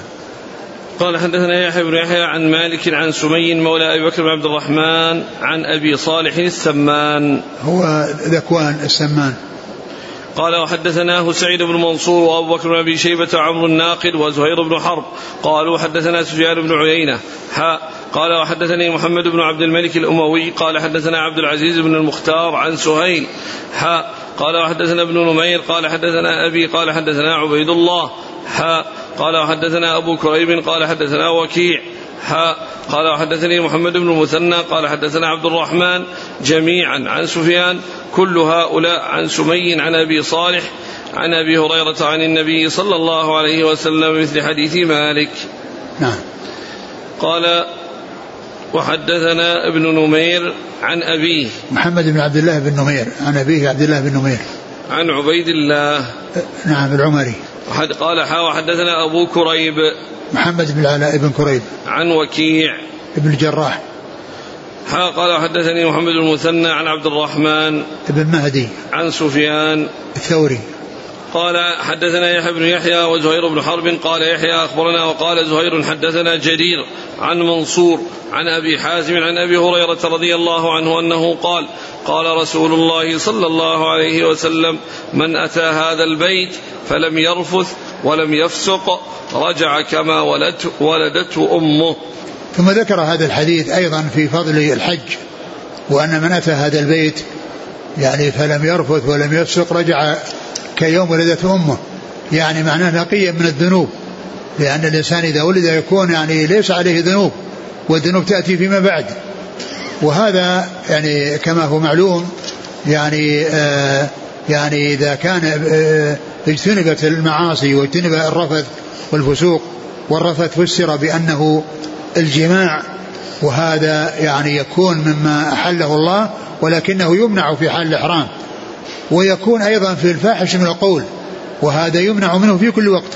قال حدثنا يحيى بن يحيى عن مالك عن سمي مولى أبي بكر بن عبد الرحمن عن أبي صالح السمان. هو ذكوان السمان. قال وحدثناه سعيد بن منصور وأبو بكر بن أبي شيبة وعمر الناقد وزهير بن حرب. قالوا حدثنا سفيان بن عيينة. حاء قال وحدثني محمد بن عبد الملك الأموي. قال حدثنا عبد العزيز بن المختار عن سهيل. حاء قال وحدثنا ابن نمير. قال حدثنا أبي قال حدثنا عبيد الله. حاء قال وحدثنا أبو كريب. قال حدثنا وكيع. حاء قال وحدثني محمد بن المثنى قال حدثنا عبد الرحمن جميعا عن سفيان كل هؤلاء عن سمي عن أبي صالح عن أبي هريرة عن النبي صلى الله عليه وسلم مثل حديث مالك. نعم. قال وحدثنا ابن نمير عن أبيه محمد بن عبد الله بن نمير عن أبيه عبد الله بن نمير عن عبيد الله نعم العمري وحد قال حا وحدثنا أبو كريب محمد بن العلاء بن كريب. عن وكيع بن الجراح. حا قال حدثني محمد المثنى عن عبد الرحمن بن مهدي. عن سفيان الثوري. قال حدثنا يحيى بن يحيى وزهير بن حرب. قال يحيى أخبرنا وقال زهير حدثنا جرير عن منصور عن أبي حازم عن أبي هريرة رضي الله عنه أنه قال قال رسول الله صلى الله عليه وسلم من أتى هذا البيت فلم يرفث ولم يفسق رجع كما ولدته, ولدته أمه. ثم ذكر هذا الحديث أيضا في فضل الحج وأن من أتى هذا البيت يعني فلم يرفث ولم يفسق رجع كيوم ولدته أمه. يعني معناه نقيا من الذنوب لأن الإنسان إذا ولد يكون يعني ليس عليه ذنوب والذنوب تأتي فيما بعد. وهذا يعني كما هو معلوم يعني آه يعني إذا كان آه اجتنبت المعاصي واجتنب الرفث والفسوق والرفث فسر بأنه الجماع وهذا يعني يكون مما أحله الله ولكنه يمنع في حال الإحرام ويكون أيضا في الفاحش من القول وهذا يمنع منه في كل وقت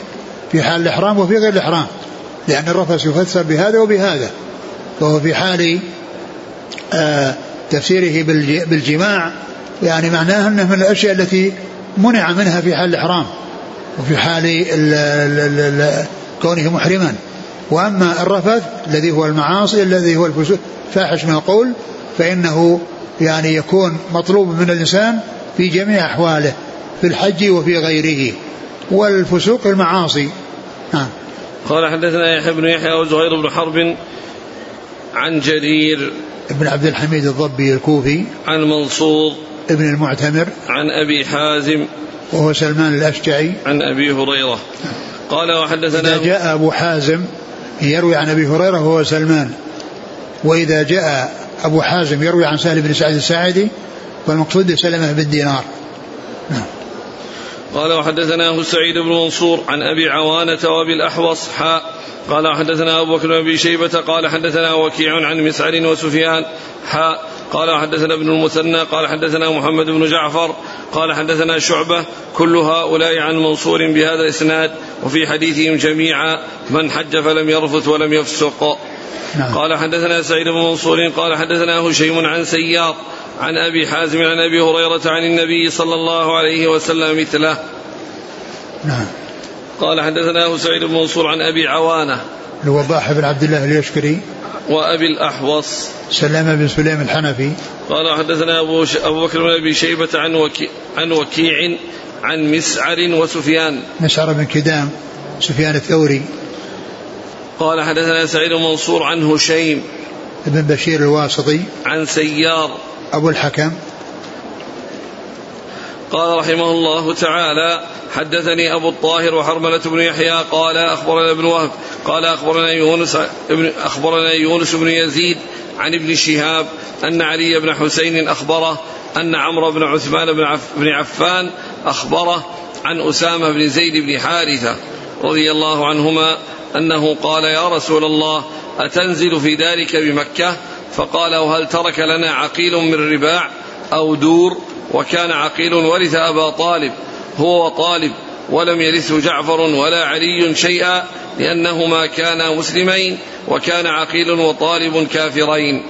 في حال الإحرام وفي غير الإحرام لأن الرفث يفسر بهذا وبهذا وهو في حال تفسيره بالجماع يعني معناه أنه من الأشياء التي منع منها في حال الإحرام وفي حال ال ال ال كونه محرما. وأما الرفث الذي هو المعاصي الذي هو الفاحش من القول فإنه يعني يكون مطلوب من الإنسان في جميع أحواله في الحج وفي غيره. والفسوق المعاصي. نعم. قال حدثنا يحيى بن يحيى وزهير بن حرب عن جرير بن عبد الحميد الضبي الكوفي عن منصور ابن المعتمر عن أبي حازم وهو سلمان الأشجعي. عن أبي هريرة. قال وحدثنا إذا جاء أبو حازم يروي عن أبي هريرة وهو سلمان. وإذا جاء أبو حازم يروي عن سهل بن سعد الساعدي والمقصود سلمة بن دينار. نعم. قال وحدثناه سعيد بن منصور عن أبي عوانة وأبي الأحوص حاء قال حدثنا أبو بكر بن ابي شيبة قال حدثنا وكيع عن مسعر وسفيان حاء قال حدثنا ابن المثنى قال حدثنا محمد بن جعفر قال حدثنا شعبة كل هؤلاء عن منصور بهذا الإسناد وفي حديثهم جميعا من حج فلم يرفث ولم يفسق. نعم. قال حدثنا سعيد بن منصور قال حدثنا هشيم عن سيار عن أبي حازم عن أبي هريرة عن النبي صلى الله عليه وسلم مثله. نعم. قال حدثناه سعيد بن منصور عن أبي عوانة. الوضاح بن عبد الله اليشكري. وأبي الأحوص. سلامه بن سليم الحنفي. قال حدثنا أبو ش... أبو بكر بن أبي شيبة عن وكي... عن وكيع عن مسعر وسفيان. مسعر بن كدام سفيان الثوري. قال حدثنا سعيد بن منصور عن هشيم ابن بشير الواسطي عن سيار أبو الحكم. قال رحمه الله تعالى حدثني أبو الطاهر وحرملة بن يحيى قال أخبرنا ابن وهب قال أخبرنا يونس ابن أخبرنا يونس بن يزيد عن ابن شهاب أن علي بن حسين أخبره أن عمرو بن عثمان بن, عف بن عفان أخبره عن أسامة بن زيد بن حارثة رضي الله عنهما أنه قال يا رسول الله أتنزل في ذلك بمكة فقال وهل ترك لنا عقيل من رباع أو دور وكان عقيل ورث أبا طالب هو وطالب ولم يرثه جعفر ولا علي شيئا لأنهما كانا مسلمين وكان عقيل وطالب كافرين.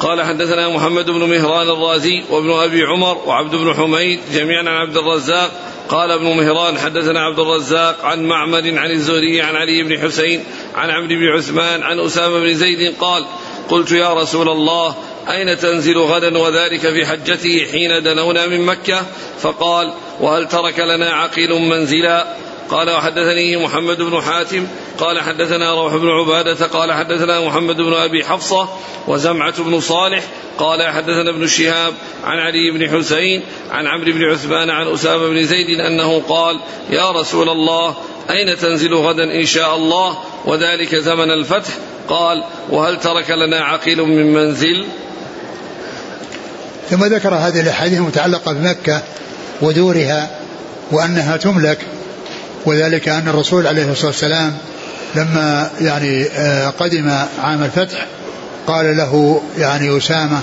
قال حدثنا محمد بن مهران الرازي وابن أبي عمر وعبد بن حميد جميعا عن عبد الرزاق. قال ابن مهران حدثنا عبد الرزاق عن معمر عن الزهري عن علي بن حسين عن عبد بن عثمان عن أسامة بن زيد قال قلت يا رسول الله أين تنزل غدا وذلك في حجته حين دنونا من مكة؟ فقال وهل ترك لنا عقيل منزلا؟ قال وحدثني محمد بن حاتم قال حدثنا روح بن عبادة قال حدثنا محمد بن أبي حفصة وزمعة بن صالح قال حدثنا ابن شهاب عن علي بن حسين عن عمرو بن عثمان عن أسامة بن زيد أنه قال يا رسول الله أين تنزل غدا إن شاء الله وذلك زمن الفتح؟ قال وهل ترك لنا عقيل من منزل؟ ثم ذكر هذه الأحاديث المتعلقة بمكة ودورها وأنها تملك وذلك أن الرسول عليه الصلاة والسلام لما يعني آه، قدم عام الفتح قال له يعني أسامة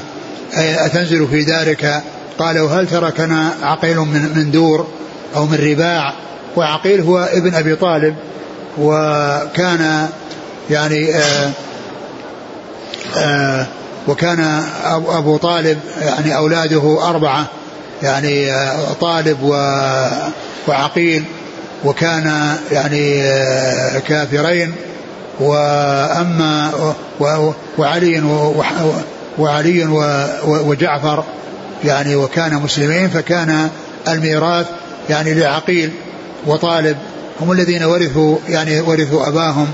أتنزل في دارك؟ قال وهل تركنا عقيل من من دور أو من رباع؟ وعقيل هو ابن أبي طالب وكان يعني آآ آآ وكان أبو طالب يعني أولاده أربعة يعني طالب وعقيل وكان يعني كافرين وأما وعلي وعلي وجعفر يعني وكان مسلمين فكان الميراث يعني لعقيل. وطالب هم الذين ورثوا يعني ورثوا أباهم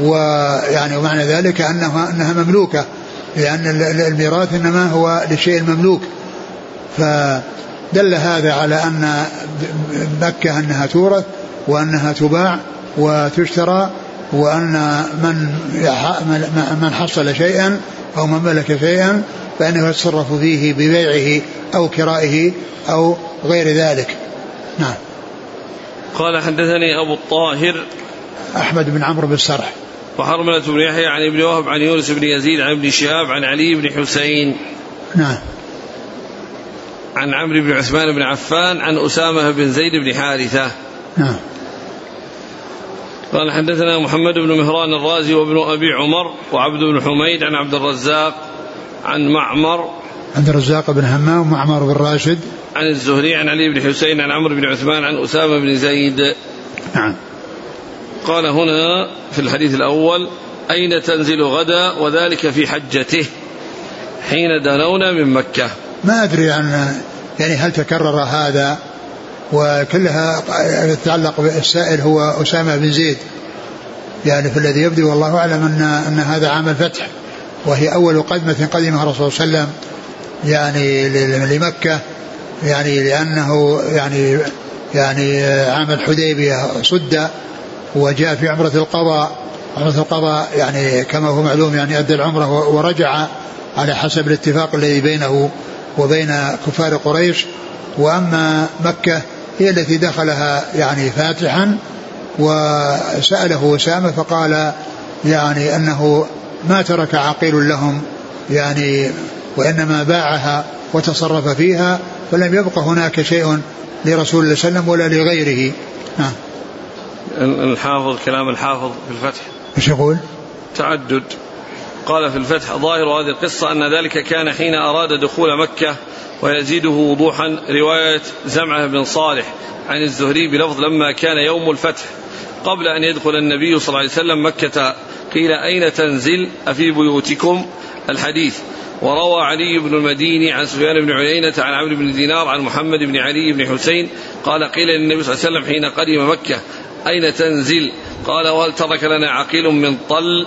ويعني ومعنى ذلك أنها أنها مملوكة لأن الميراث إنما هو للشيء المملوك. فدل هذا على أن مكة أنها تورث وأنها تباع وتشترى وأن من من حصل شيئا أو من ملك شيئا فإنه يتصرف فيه ببيعه أو كرائه أو غير ذلك. نعم. قال حدثني أبو الطاهر أحمد بن عمرو بن السرح وحرملة بن يحيى عن ابن وهب عن يونس بن يزيد عن ابن شهاب عن علي بن حسين. نعم. عن عمرو بن عثمان بن عفان عن أسامة بن زيد بن حارثة. نعم. قال حدثنا محمد بن مهران الرازي وابن أبي عمر وعبد بن حميد عن عبد الرزاق عن معمر عبد الرزاق بن همام ومعمر بن راشد. عن الزهري عن علي بن حسين عن عمرو بن عثمان عن أسامة بن زيد. نعم. قال هنا في الحديث الأول أين تنزل غدا وذلك في حجته؟ حين دنونا من مكة. ما أدري عن يعني هل تكرر هذا؟ وكلها تتعلق بالسائل هو أسامة بن زيد. يعني في الذي يبدو والله أعلم أن, أن هذا عام الفتح وهي أول قدمة قدمها الرسول صلى الله عليه وسلم. يعني لمكة يعني لأنه يعني يعني عام الحديبية صد وجاء في عمرة القضاء. عمرة القضاء يعني كما هو معلوم يعني أدى العمرة ورجع على حسب الاتفاق الذي بينه وبين كفار قريش. وأما مكة هي التي دخلها يعني فاتحا وسأله أسامة فقال يعني أنه ما ترك عقيل لهم يعني وإنما باعها وتصرف فيها فلم يبق هناك شيء لرسول الله صلى الله عليه وسلم ولا لغيره. نعم الحافظ كلام الحافظ في الفتح. إيش يقول؟ تعدد. قال في الفتح ظاهر هذه القصة أن ذلك كان حين أراد دخول مكة ويزيده وضوحا رواية زمعة بن صالح عن الزهري بلفظ لما كان يوم الفتح. قبل أن يدخل النبي صلى الله عليه وسلم مكة قيل أين تنزل؟ أفي بيوتكم؟ الحديث. وروى علي بن المديني عن سفيان بن عيينة عن عمرو بن دينار عن محمد بن علي بن حسين قال قيل للنبي صلى الله عليه وسلم حين قدم مكة أين تنزل؟ قال وهل ترك لنا عقيل من طل؟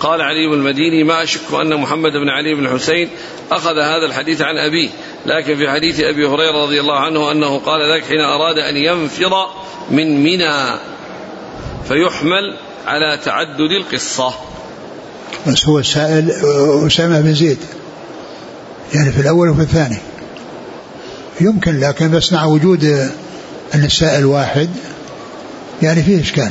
قال علي بن المديني ما أشك أن محمد بن علي بن حسين أخذ هذا الحديث عن أبيه لكن في حديث أبي هريرة رضي الله عنه أنه قال ذلك حين أراد أن ينفر من منى فيحمل على تعدد القصة. بس هو السائل أسامة بن زيد. يعني في الأول وفي الثاني. يمكن لكن بس مع وجود أن السائل واحد يعني فيه إشكال.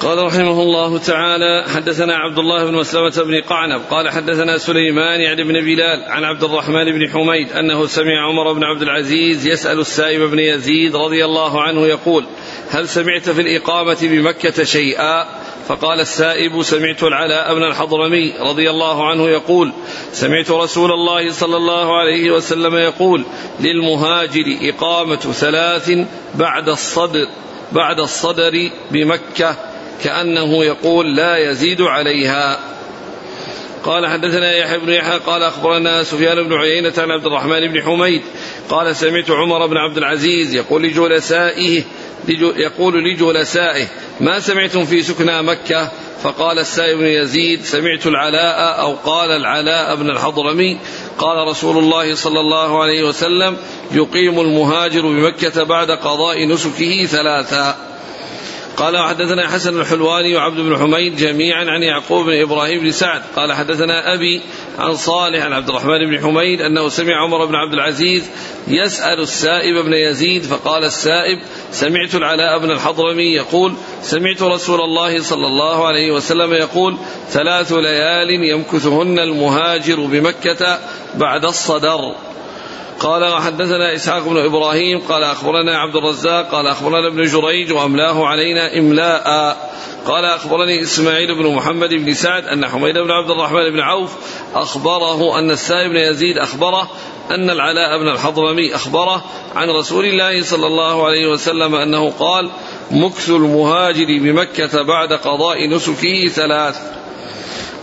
قال رحمه الله تعالى حدثنا عبد الله بن مسلمة بن قعنب قال حدثنا سليمان يعني بن بلال عن عبد الرحمن بن حميد أنه سمع عمر بن عبد العزيز يسأل السائب بن يزيد رضي الله عنه يقول هل سمعت في الإقامة بمكة شيئا؟ فقال السائب سمعت العلاء بن الحضرمي رضي الله عنه يقول سمعت رسول الله صلى الله عليه وسلم يقول للمهاجر إقامة ثلاث بعد الصدر بعد الصدر بمكة كأنه يقول لا يزيد عليها. قال حدثنا يحيى بن يحيى قال أخبرنا سفيان بن عيينة عن عبد الرحمن بن حميد قال سمعت عمر بن عبد العزيز يقول لجلسائه يقول لجلسائه ما سمعتم في سكنى مكة؟ فقال السائب بن يزيد سمعت العلاء أو قال العلاء بن الحضرمي. قال رسول الله صلى الله عليه وسلم يقيم المهاجر بمكة بعد قضاء نسكه ثلاثا. قال حدثنا حسن الحلواني وعبد بن حميد جميعا عن يعقوب بن إبراهيم بن سعد. قال حدثنا أبي عن صالح عن عبد الرحمن بن حميد أنه سمع عمر بن عبد العزيز يسأل السائب بن يزيد فقال السائب سمعت العلاء بن الحضرمي يقول سمعت رسول الله صلى الله عليه وسلم يقول ثلاث ليال يمكثهن المهاجر بمكة بعد الصدر. قال وحدثنا إسحاق بن إبراهيم قال أخبرنا عبد الرزاق قال أخبرنا ابن جريج وأملاه علينا إملاء. قال أخبرني إسماعيل بن محمد بن سعد أن حميد بن عبد الرحمن بن عوف أخبره أن السائب بن يزيد أخبره أن العلاء بن الحضرمي أخبره عن رسول الله صلى الله عليه وسلم أنه قال مكث المهاجر بمكة بعد قضاء نسكه ثلاث.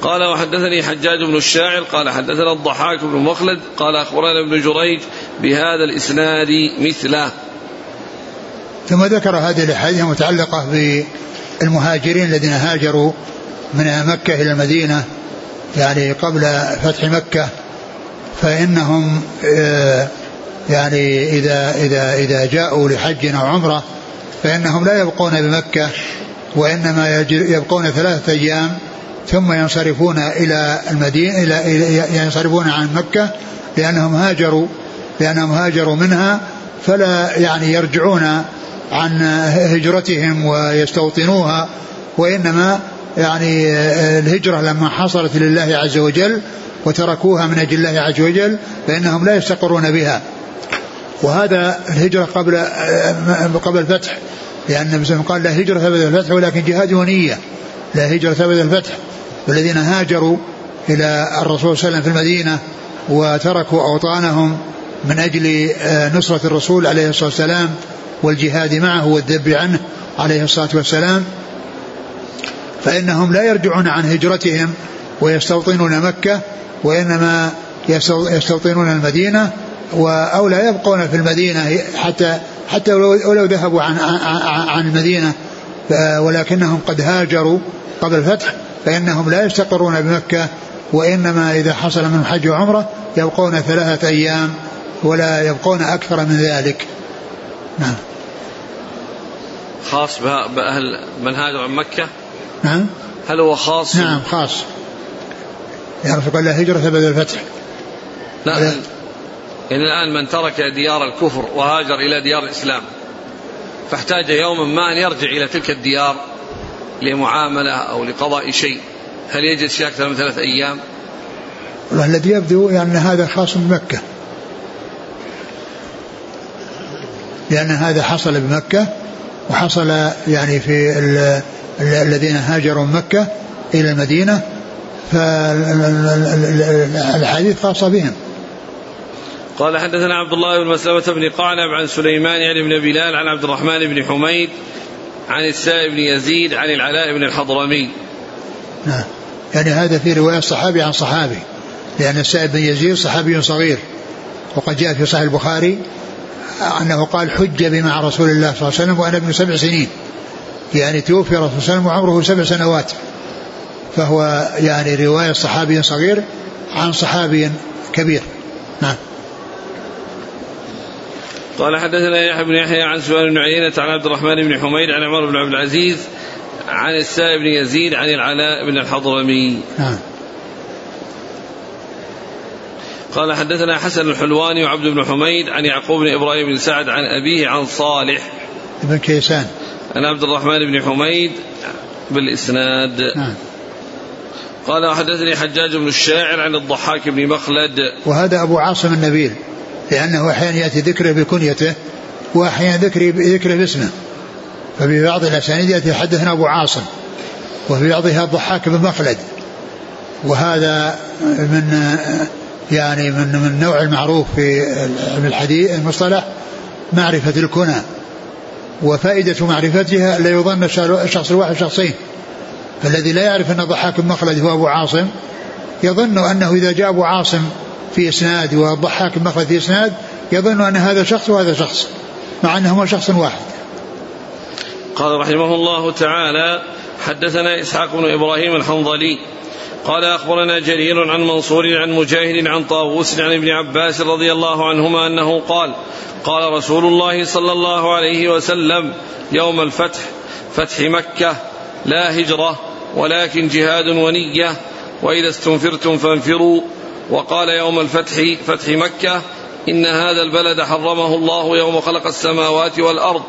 قال وحدثني حجاج بن الشاعر قال حدثنا الضحاك بن مخلد قال أخبرنا ابن جريج بهذا الإسناد مثله. ثم ذكر هذه الأحاديث المتعلقة بالمهاجرين الذين هاجروا من مكة إلى المدينة يعني قبل فتح مكة فإنهم آه، يعني إذا إذا إذا جاءوا لحج أو عمرة فإنهم لا يبقون بمكة وإنما يبقون ثلاثة أيام ثم ينصرفون إلى المدينة إلى ينصرفون عن مكة لأنهم هاجروا لأنهم هاجروا منها فلا يعني يرجعون عن هجرتهم ويستوطنوها وإنما يعني الهجرة لما حصلت لله عز وجل وتركوها من أجل الله عز وجل فإنهم لا يستقرون بها. وهذا الهجرة قبل قبل الفتح لأن وسلم قال لا هجرة ثبت الفتح ولكن جهاد ونية. لا هجرة ثبت الفتح. والذين هاجروا إلى الرسول صلى الله عليه وسلم في المدينة وتركوا أوطانهم من أجل آه، نصرة الرسول عليه الصلاة والسلام والجهاد معه والذب عنه عليه الصلاة والسلام. فإنهم لا يرجعون عن هجرتهم ويستوطنون مكة وإنما يستوطنون المدينة أو لا يبقون في المدينة حتى حتى ولو ذهبوا عن عن المدينة ولكنهم قد هاجروا قبل الفتح. فإنهم لا يستقرون بمكة وإنما إذا حصل منهم حج وعمرة يبقون ثلاثة أيام ولا يبقون أكثر من ذلك. نعم. خاص بأهل من هاجر عن مكة؟ نعم. هل هو خاص؟ نعم خاص. يعرف قال لا هجرة بعد الفتح. لا يعني الآن من ترك ديار الكفر وهاجر إلى ديار الإسلام فاحتاج يوما ما أن يرجع إلى تلك الديار لمعاملة أو لقضاء شيء. هل يجد شيء أكثر من ثلاث أيام؟ والله الذي يبدو يعني أن هذا خاص بمكة. لأن هذا حصل بمكة وحصل يعني في الذين هاجروا من مكة إلى المدينة فالحديث خاصة بهم. قال حدثنا عبد الله بن مسلمة بن قعنب عن سليمان يعني بن بلال عن عبد الرحمن بن حميد عن السائب بن يزيد عن العلاء بن الحضرمي نعم. يعني هذا في رواية صحابي عن صحابي. لأن السائب بن يزيد صحابي صغير. وقد جاء في صحيح البخاري أنه قال حج بي مع رسول الله صلى الله عليه وسلم وأنا ابن سبع سنين. يعني توفي رسول الله صلى الله عليه وسلم وعمره سبع سنوات. فهو يعني رواية صحابي صغير عن صحابي كبير. نعم. قال حدثنا يحيى بن يحيى عن سؤال بن عيينة عن عبد الرحمن بن حميد عن عمر بن عبد العزيز عن السائب بن يزيد عن العلاء بن الحضرمي. نعم. قال حدثنا حسن الحلواني وعبد بن حميد عن يعقوب بن إبراهيم بن سعد عن أبيه عن صالح بن كيسان. عن عبد الرحمن بن حميد بالإسناد. نعم. قال وحدثني حجاج بن الشاعر عن الضحاك بن مخلد. وهذا أبو عاصم النبيل. لأنه أحيانا يأتي ذكره بكنيته وأحيانا ذكره ذكره باسمه. ففي بعض الأسانيد يأتي حدثنا أبو عاصم وفي بعضها الضحاك بن مخلد. وهذا من يعني من من النوع المعروف في الحديث المصطلح معرفة الكنى. وفائدة معرفتها لا يظن الشخص الواحد شخصين. فالذي لا يعرف أن ضحاك بن مخلد هو أبو عاصم يظن أنه إذا جاء أبو عاصم في إسناد والضحاك المخرج في إسناد يظن أن هذا شخص وهذا شخص مع أنهما شخص واحد. قال رحمه الله تعالى حدثنا إسحاق بن إبراهيم الحنظلي قال أخبرنا جرير عن منصور عن مجاهد عن طاووس عن ابن عباس رضي الله عنهما أنه قال قال رسول الله صلى الله عليه وسلم يوم الفتح فتح مكة لا هجرة ولكن جهاد ونية وإذا استنفرتم فانفروا. وقال يوم الفتح فتح مكة إن هذا البلد حرمه الله يوم خلق السماوات والأرض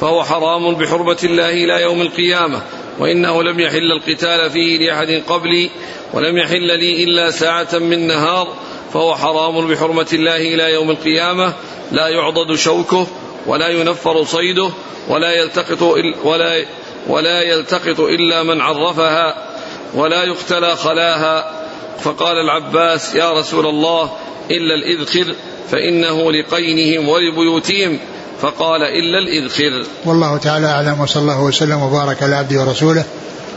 فهو حرام بحرمة الله إلى يوم القيامة وإنه لم يحل القتال فيه لأحد قبلي ولم يحل لي إلا ساعة من نهار فهو حرام بحرمة الله إلى يوم القيامة لا يعضد شوكه ولا ينفر صيده ولا يلتقط ولا ولا يلتقط إلا من عرفها ولا يقتلى خلاها. فقال العباس يا رسول الله إلا الإذخر فإنه لقينهم ولبيوتهم. فقال إلا الإذخر. والله تعالى أعلم وصلى الله وسلم وبارك على عبده ورسوله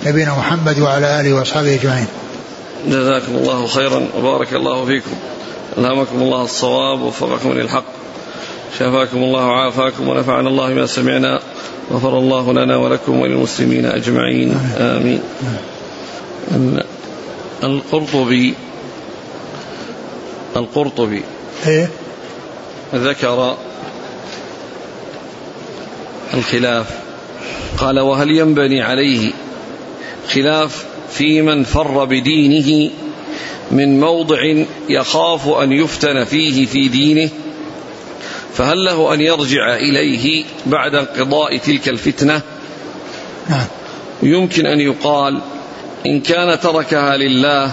نبينا محمد وعلى آله وأصحابه أجمعين. جزاكم الله خيرا وبارك الله فيكم. ألهمكم الله الصواب ووفقكم للحق. شفاكم الله وعافاكم ونفعنا الله ما سمعنا. غفر الله لنا ولكم وللمسلمين أجمعين. آمين. القرطبي القرطبي. إيه؟ ذكر الخلاف. قال وهل ينبني عليه خلاف في من فر بدينه من موضع يخاف أن يفتن فيه في دينه؟ فهل له أن يرجع إليه بعد انقضاء تلك الفتنة؟ نعم. يمكن أن يقال إن كان تركها لله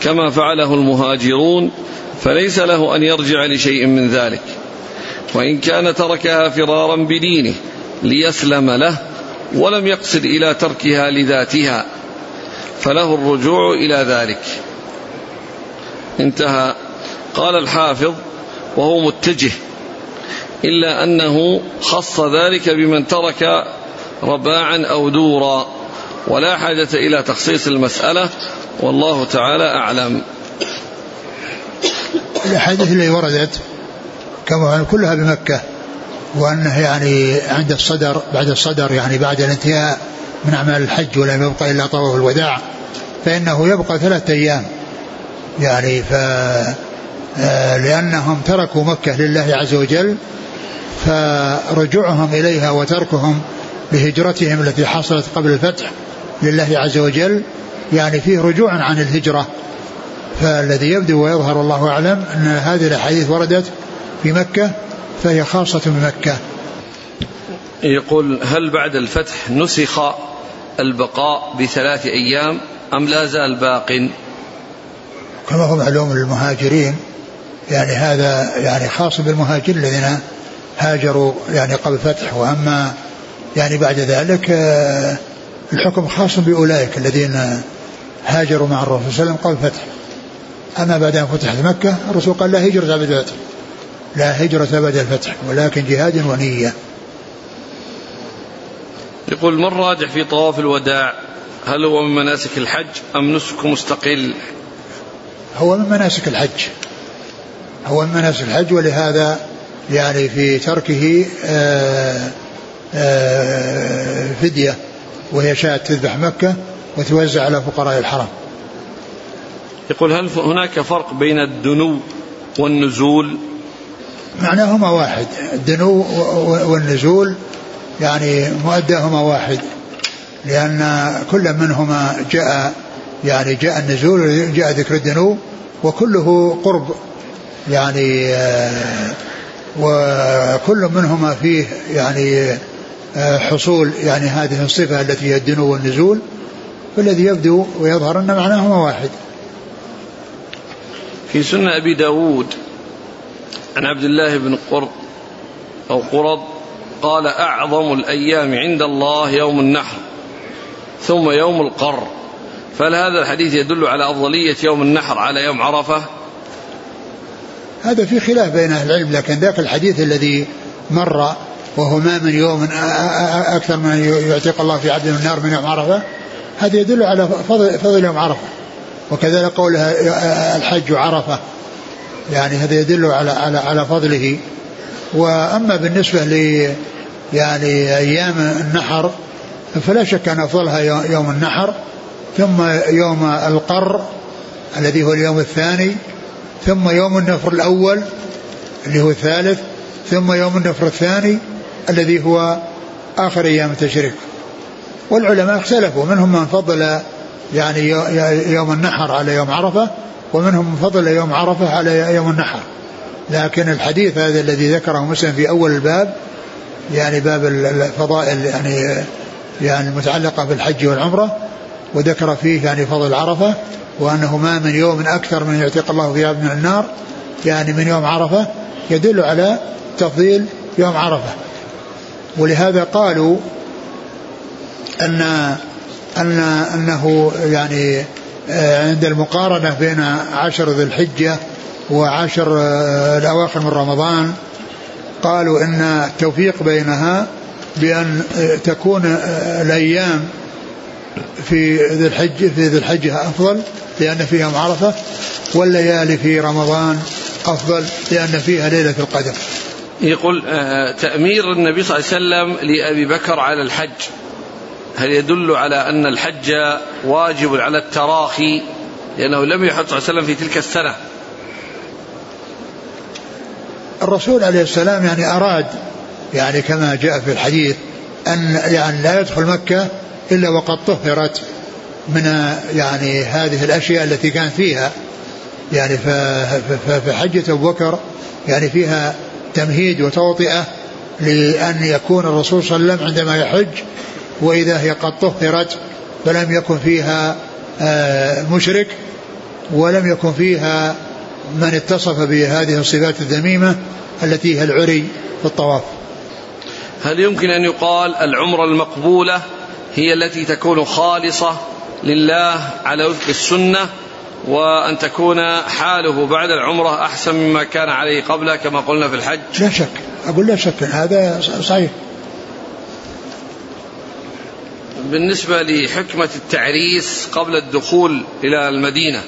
كما فعله المهاجرون فليس له أن يرجع لشيء من ذلك. وإن كان تركها فرارا بدينه ليسلم له ولم يقصد إلى تركها لذاتها فله الرجوع إلى ذلك. انتهى. قال الحافظ وهو متجه إلا أنه خص ذلك بمن ترك رباعا أو دورا. ولا حاجة إلى تخصيص المسألة والله تعالى أعلم. الاحاديث اللي وردت كما كلها بمكة وانه يعني عند الصدر بعد الصدر يعني بعد الانتهاء من أعمال الحج ولم يبقى إلا طواف الوداع فإنه يبقى ثلاثة أيام. يعني ف آه، لأنهم تركوا مكة لله عز وجل فرجوعهم إليها وتركهم لهجرتهم التي حصلت قبل الفتح لله عز وجل يعني فيه رجوع عن الهجرة. فالذي يبدو ويظهر الله أعلم أن هذه الأحاديث وردت في مكة فهي خاصة بمكة. يقول هل بعد الفتح نسخ البقاء بثلاث أيام أم لا زال باق؟ كما هو معلوم للمهاجرين يعني هذا يعني خاص بالمهاجرين الذين هاجروا يعني قبل الفتح وأما يعني بعد ذلك آه، الحكم خاص بأولئك الذين هاجروا مع الرسول صلى الله عليه وسلم قبل الفتح أما بعد أن فتحت مكة الرسول قال لا هجرة بعد الفتح. لا هجرة بعد الفتح ولكن جهاد ونية. يقول من راجح في طواف الوداع؟ هل هو من مناسك الحج أم نسك مستقل؟ هو من مناسك الحج. هو من مناسك الحج ولهذا يعني في تركه آآ آه، آآ آه، فدية. وهي شاة تذبح مكة وتوزع على فقراء الحرم. يقول هل هناك فرق بين الدنو والنزول؟ معناهما واحد. الدنو والنزول يعني مؤداهما واحد. لأن كل منهما جاء يعني جاء النزول جاء ذكر الدنو وكله قرب. يعني آه، وكل منهما فيه يعني آه، حصول يعني هذه الصفة التي هي الدنو والنزول فالذي يبدو ويظهر أن معناهما واحد. في سنة أبي داود عن عبد الله بن قرط أو قرض قال أعظم الأيام عند الله يوم النحر ثم يوم القر. فهل هذا الحديث يدل على أفضلية يوم النحر على يوم عرفة؟ هذا في خلاف بين أهل العلم لكن ذاك الحديث الذي مر وهو ما من يوم أكثر من يعتق الله في عبد النار من يوم عرفة. هذا يدل على فضل, فضل يوم عرفة. وكذلك قولها الحج عرفة. يعني هذا يدل على على على فضله. وأما بالنسبة ل يعني أيام النحر فلا شك أن أفضلها يوم النحر ثم يوم القر الذي هو اليوم الثاني ثم يوم النفر الأول اللي هو الثالث ثم يوم النفر الثاني الذي هو آخر أيام التشريق. والعلماء اختلفوا منهم من فضل يعني يوم النحر على يوم عرفة ومنهم من فضل يوم عرفة على يوم النحر. لكن الحديث هذا الذي ذكره مسلم في أول الباب يعني باب الفضائل يعني يعني المتعلقة بالحج والعمرة وذكر فيه يعني فضل عرفة وأنه ما من يوم أكثر من يعتق الله فيها من النار يعني من يوم عرفة يدل على تفضيل يوم عرفة. ولهذا قالوا أن أن أنه يعني آه، عند المقارنة بين عشر ذي الحجة وعشر آه، الأواخر من رمضان قالوا أن التوفيق بينها بأن آه، تكون الأيام في ذي الحج في ذي الحجة أفضل لأن فيها يوم عرفة والليالي في رمضان أفضل لأن فيها ليلة القدر. يقول تأمير النبي صلى الله عليه وسلم لأبي بكر على الحج. هل يدل على أن الحج واجب على التراخي؟ لأنه لم يحج صلى الله عليه وسلم في تلك السنة. الرسول عليه السلام يعني أراد يعني كما جاء في الحديث أن يعني لا يدخل مكة إلا وقد طهرت من يعني هذه الأشياء التي كان فيها. يعني ففي حجة أبو بكر يعني فيها تمهيد وتوطئة لأن يكون الرسول صلى الله عليه وسلم عندما يحج وإذا هي قد طهرت فلم يكن فيها آه، مشرك ولم يكن فيها من اتصف بهذه الصفات الذميمة التي هي العري في الطواف هل يمكن أن يقال العمرة المقبولة هي التي تكون خالصة لله على وفق السنة وأن تكون حاله بعد العمرة أحسن مما كان عليه قبله كما قلنا في الحج. لا شك. أقول لا شك. هذا صحيح. بالنسبة لحكمة التعريس قبل الدخول إلى المدينة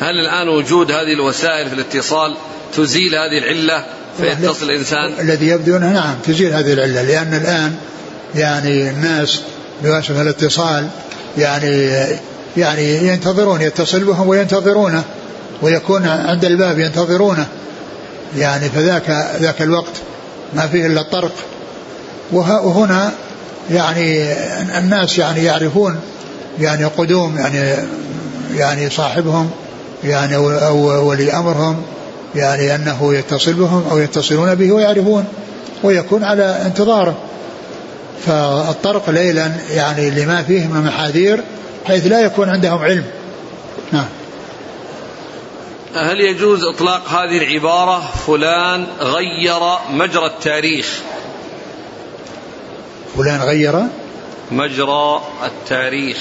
هل الآن وجود هذه الوسائل في الاتصال تزيل هذه العلة فيتصل الإنسان؟ الذي يبدو أنه نعم تزيل هذه العلة لأن الآن يعني الناس بواسطة الاتصال يعني يعني ينتظرون يتصل بهم وينتظرونه ويكون عند الباب ينتظرونه. يعني فذاك ذاك الوقت ما فيه إلا الطرق. وهنا يعني الناس يعني يعرفون يعني قدوم يعني يعني صاحبهم يعني أو ولي أمرهم يعني أنه يتصل بهم أو يتصلون به ويعرفون ويكون على انتظاره. فالطرق ليلا يعني لما فيه من محاذير حيث لا يكون عندهم علم. نعم. هل يجوز إطلاق هذه العبارة فلان غير مجرى التاريخ؟ فلان غير مجرى التاريخ.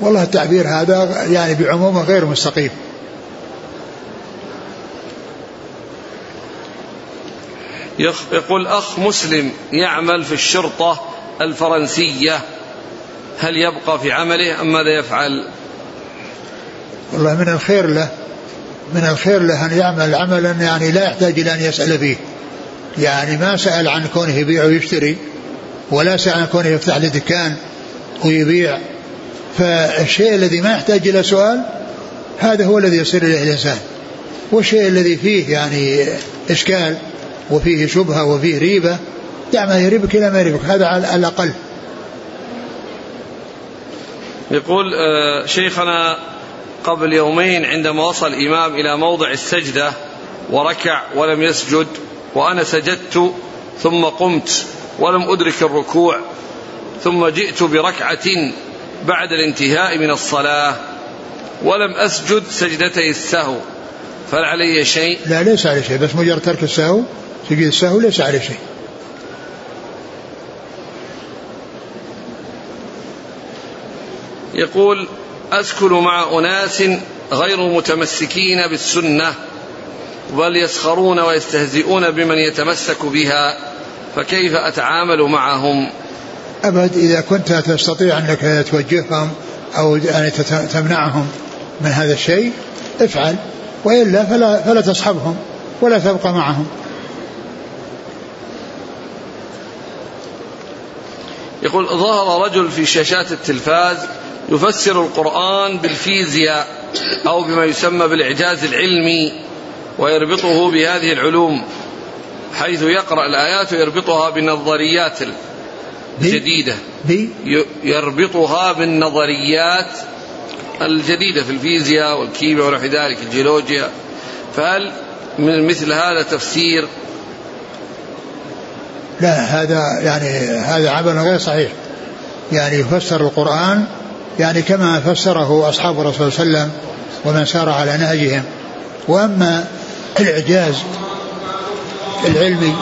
والله التعبير هذا يعني بعمومه غير مستقيم. يقول أخ مسلم يعمل في الشرطة الفرنسية. هل يبقى في عمله أم ماذا يفعل؟ والله من الخير له من الخير له أن يعمل عملا يعني لا يحتاج إلى أن يسأل فيه. يعني ما سأل عن كونه يبيع ويشتري ولا سأل عن كونه يفتح له دكان ويبيع. فالشيء الذي ما يحتاج إلى سؤال هذا هو الذي يصير إليه الإنسان. والشيء الذي فيه يعني إشكال وفيه شبهة وفيه ريبة دع ما يريبك إلى ما يريبك. هذا على الأقل. يقول آه، شيخنا قبل يومين عندما وصل الإمام إلى موضع السجدة وركع ولم يسجد وأنا سجدت ثم قمت ولم أدرك الركوع ثم جئت بركعة بعد الانتهاء من الصلاة ولم أسجد سجدتي السهو فهل علي شيء؟ لا ليس علي شيء بس مجرد ترك السهو سجد السهو ليس علي شيء يقول أسكن مع أناس غير متمسكين بالسنة بل يسخرون ويستهزئون بمن يتمسك بها فكيف أتعامل معهم؟ أبد إذا كنت تستطيع أنك توجههم أو يعني تمنعهم من هذا الشيء افعل وإلا فلا, فلا تصحبهم ولا تبقى معهم. يقول ظهر رجل في شاشات التلفاز يفسر القرآن بالفيزياء أو بما يسمى بالإعجاز العلمي ويربطه بهذه العلوم حيث يقرأ الآيات ويربطها بالنظريات الجديدة. يربطها بالنظريات الجديدة في الفيزياء والكيمياء ونحو ذلك الجيولوجيا. فهل من مثل هذا تفسير؟ لا هذا يعني هذا عمل غير صحيح. يعني يفسر القرآن يعني كما فسره أصحاب الرسول صلى الله عليه وسلم ومن سار على نهجهم. وأما الإعجاز العلمي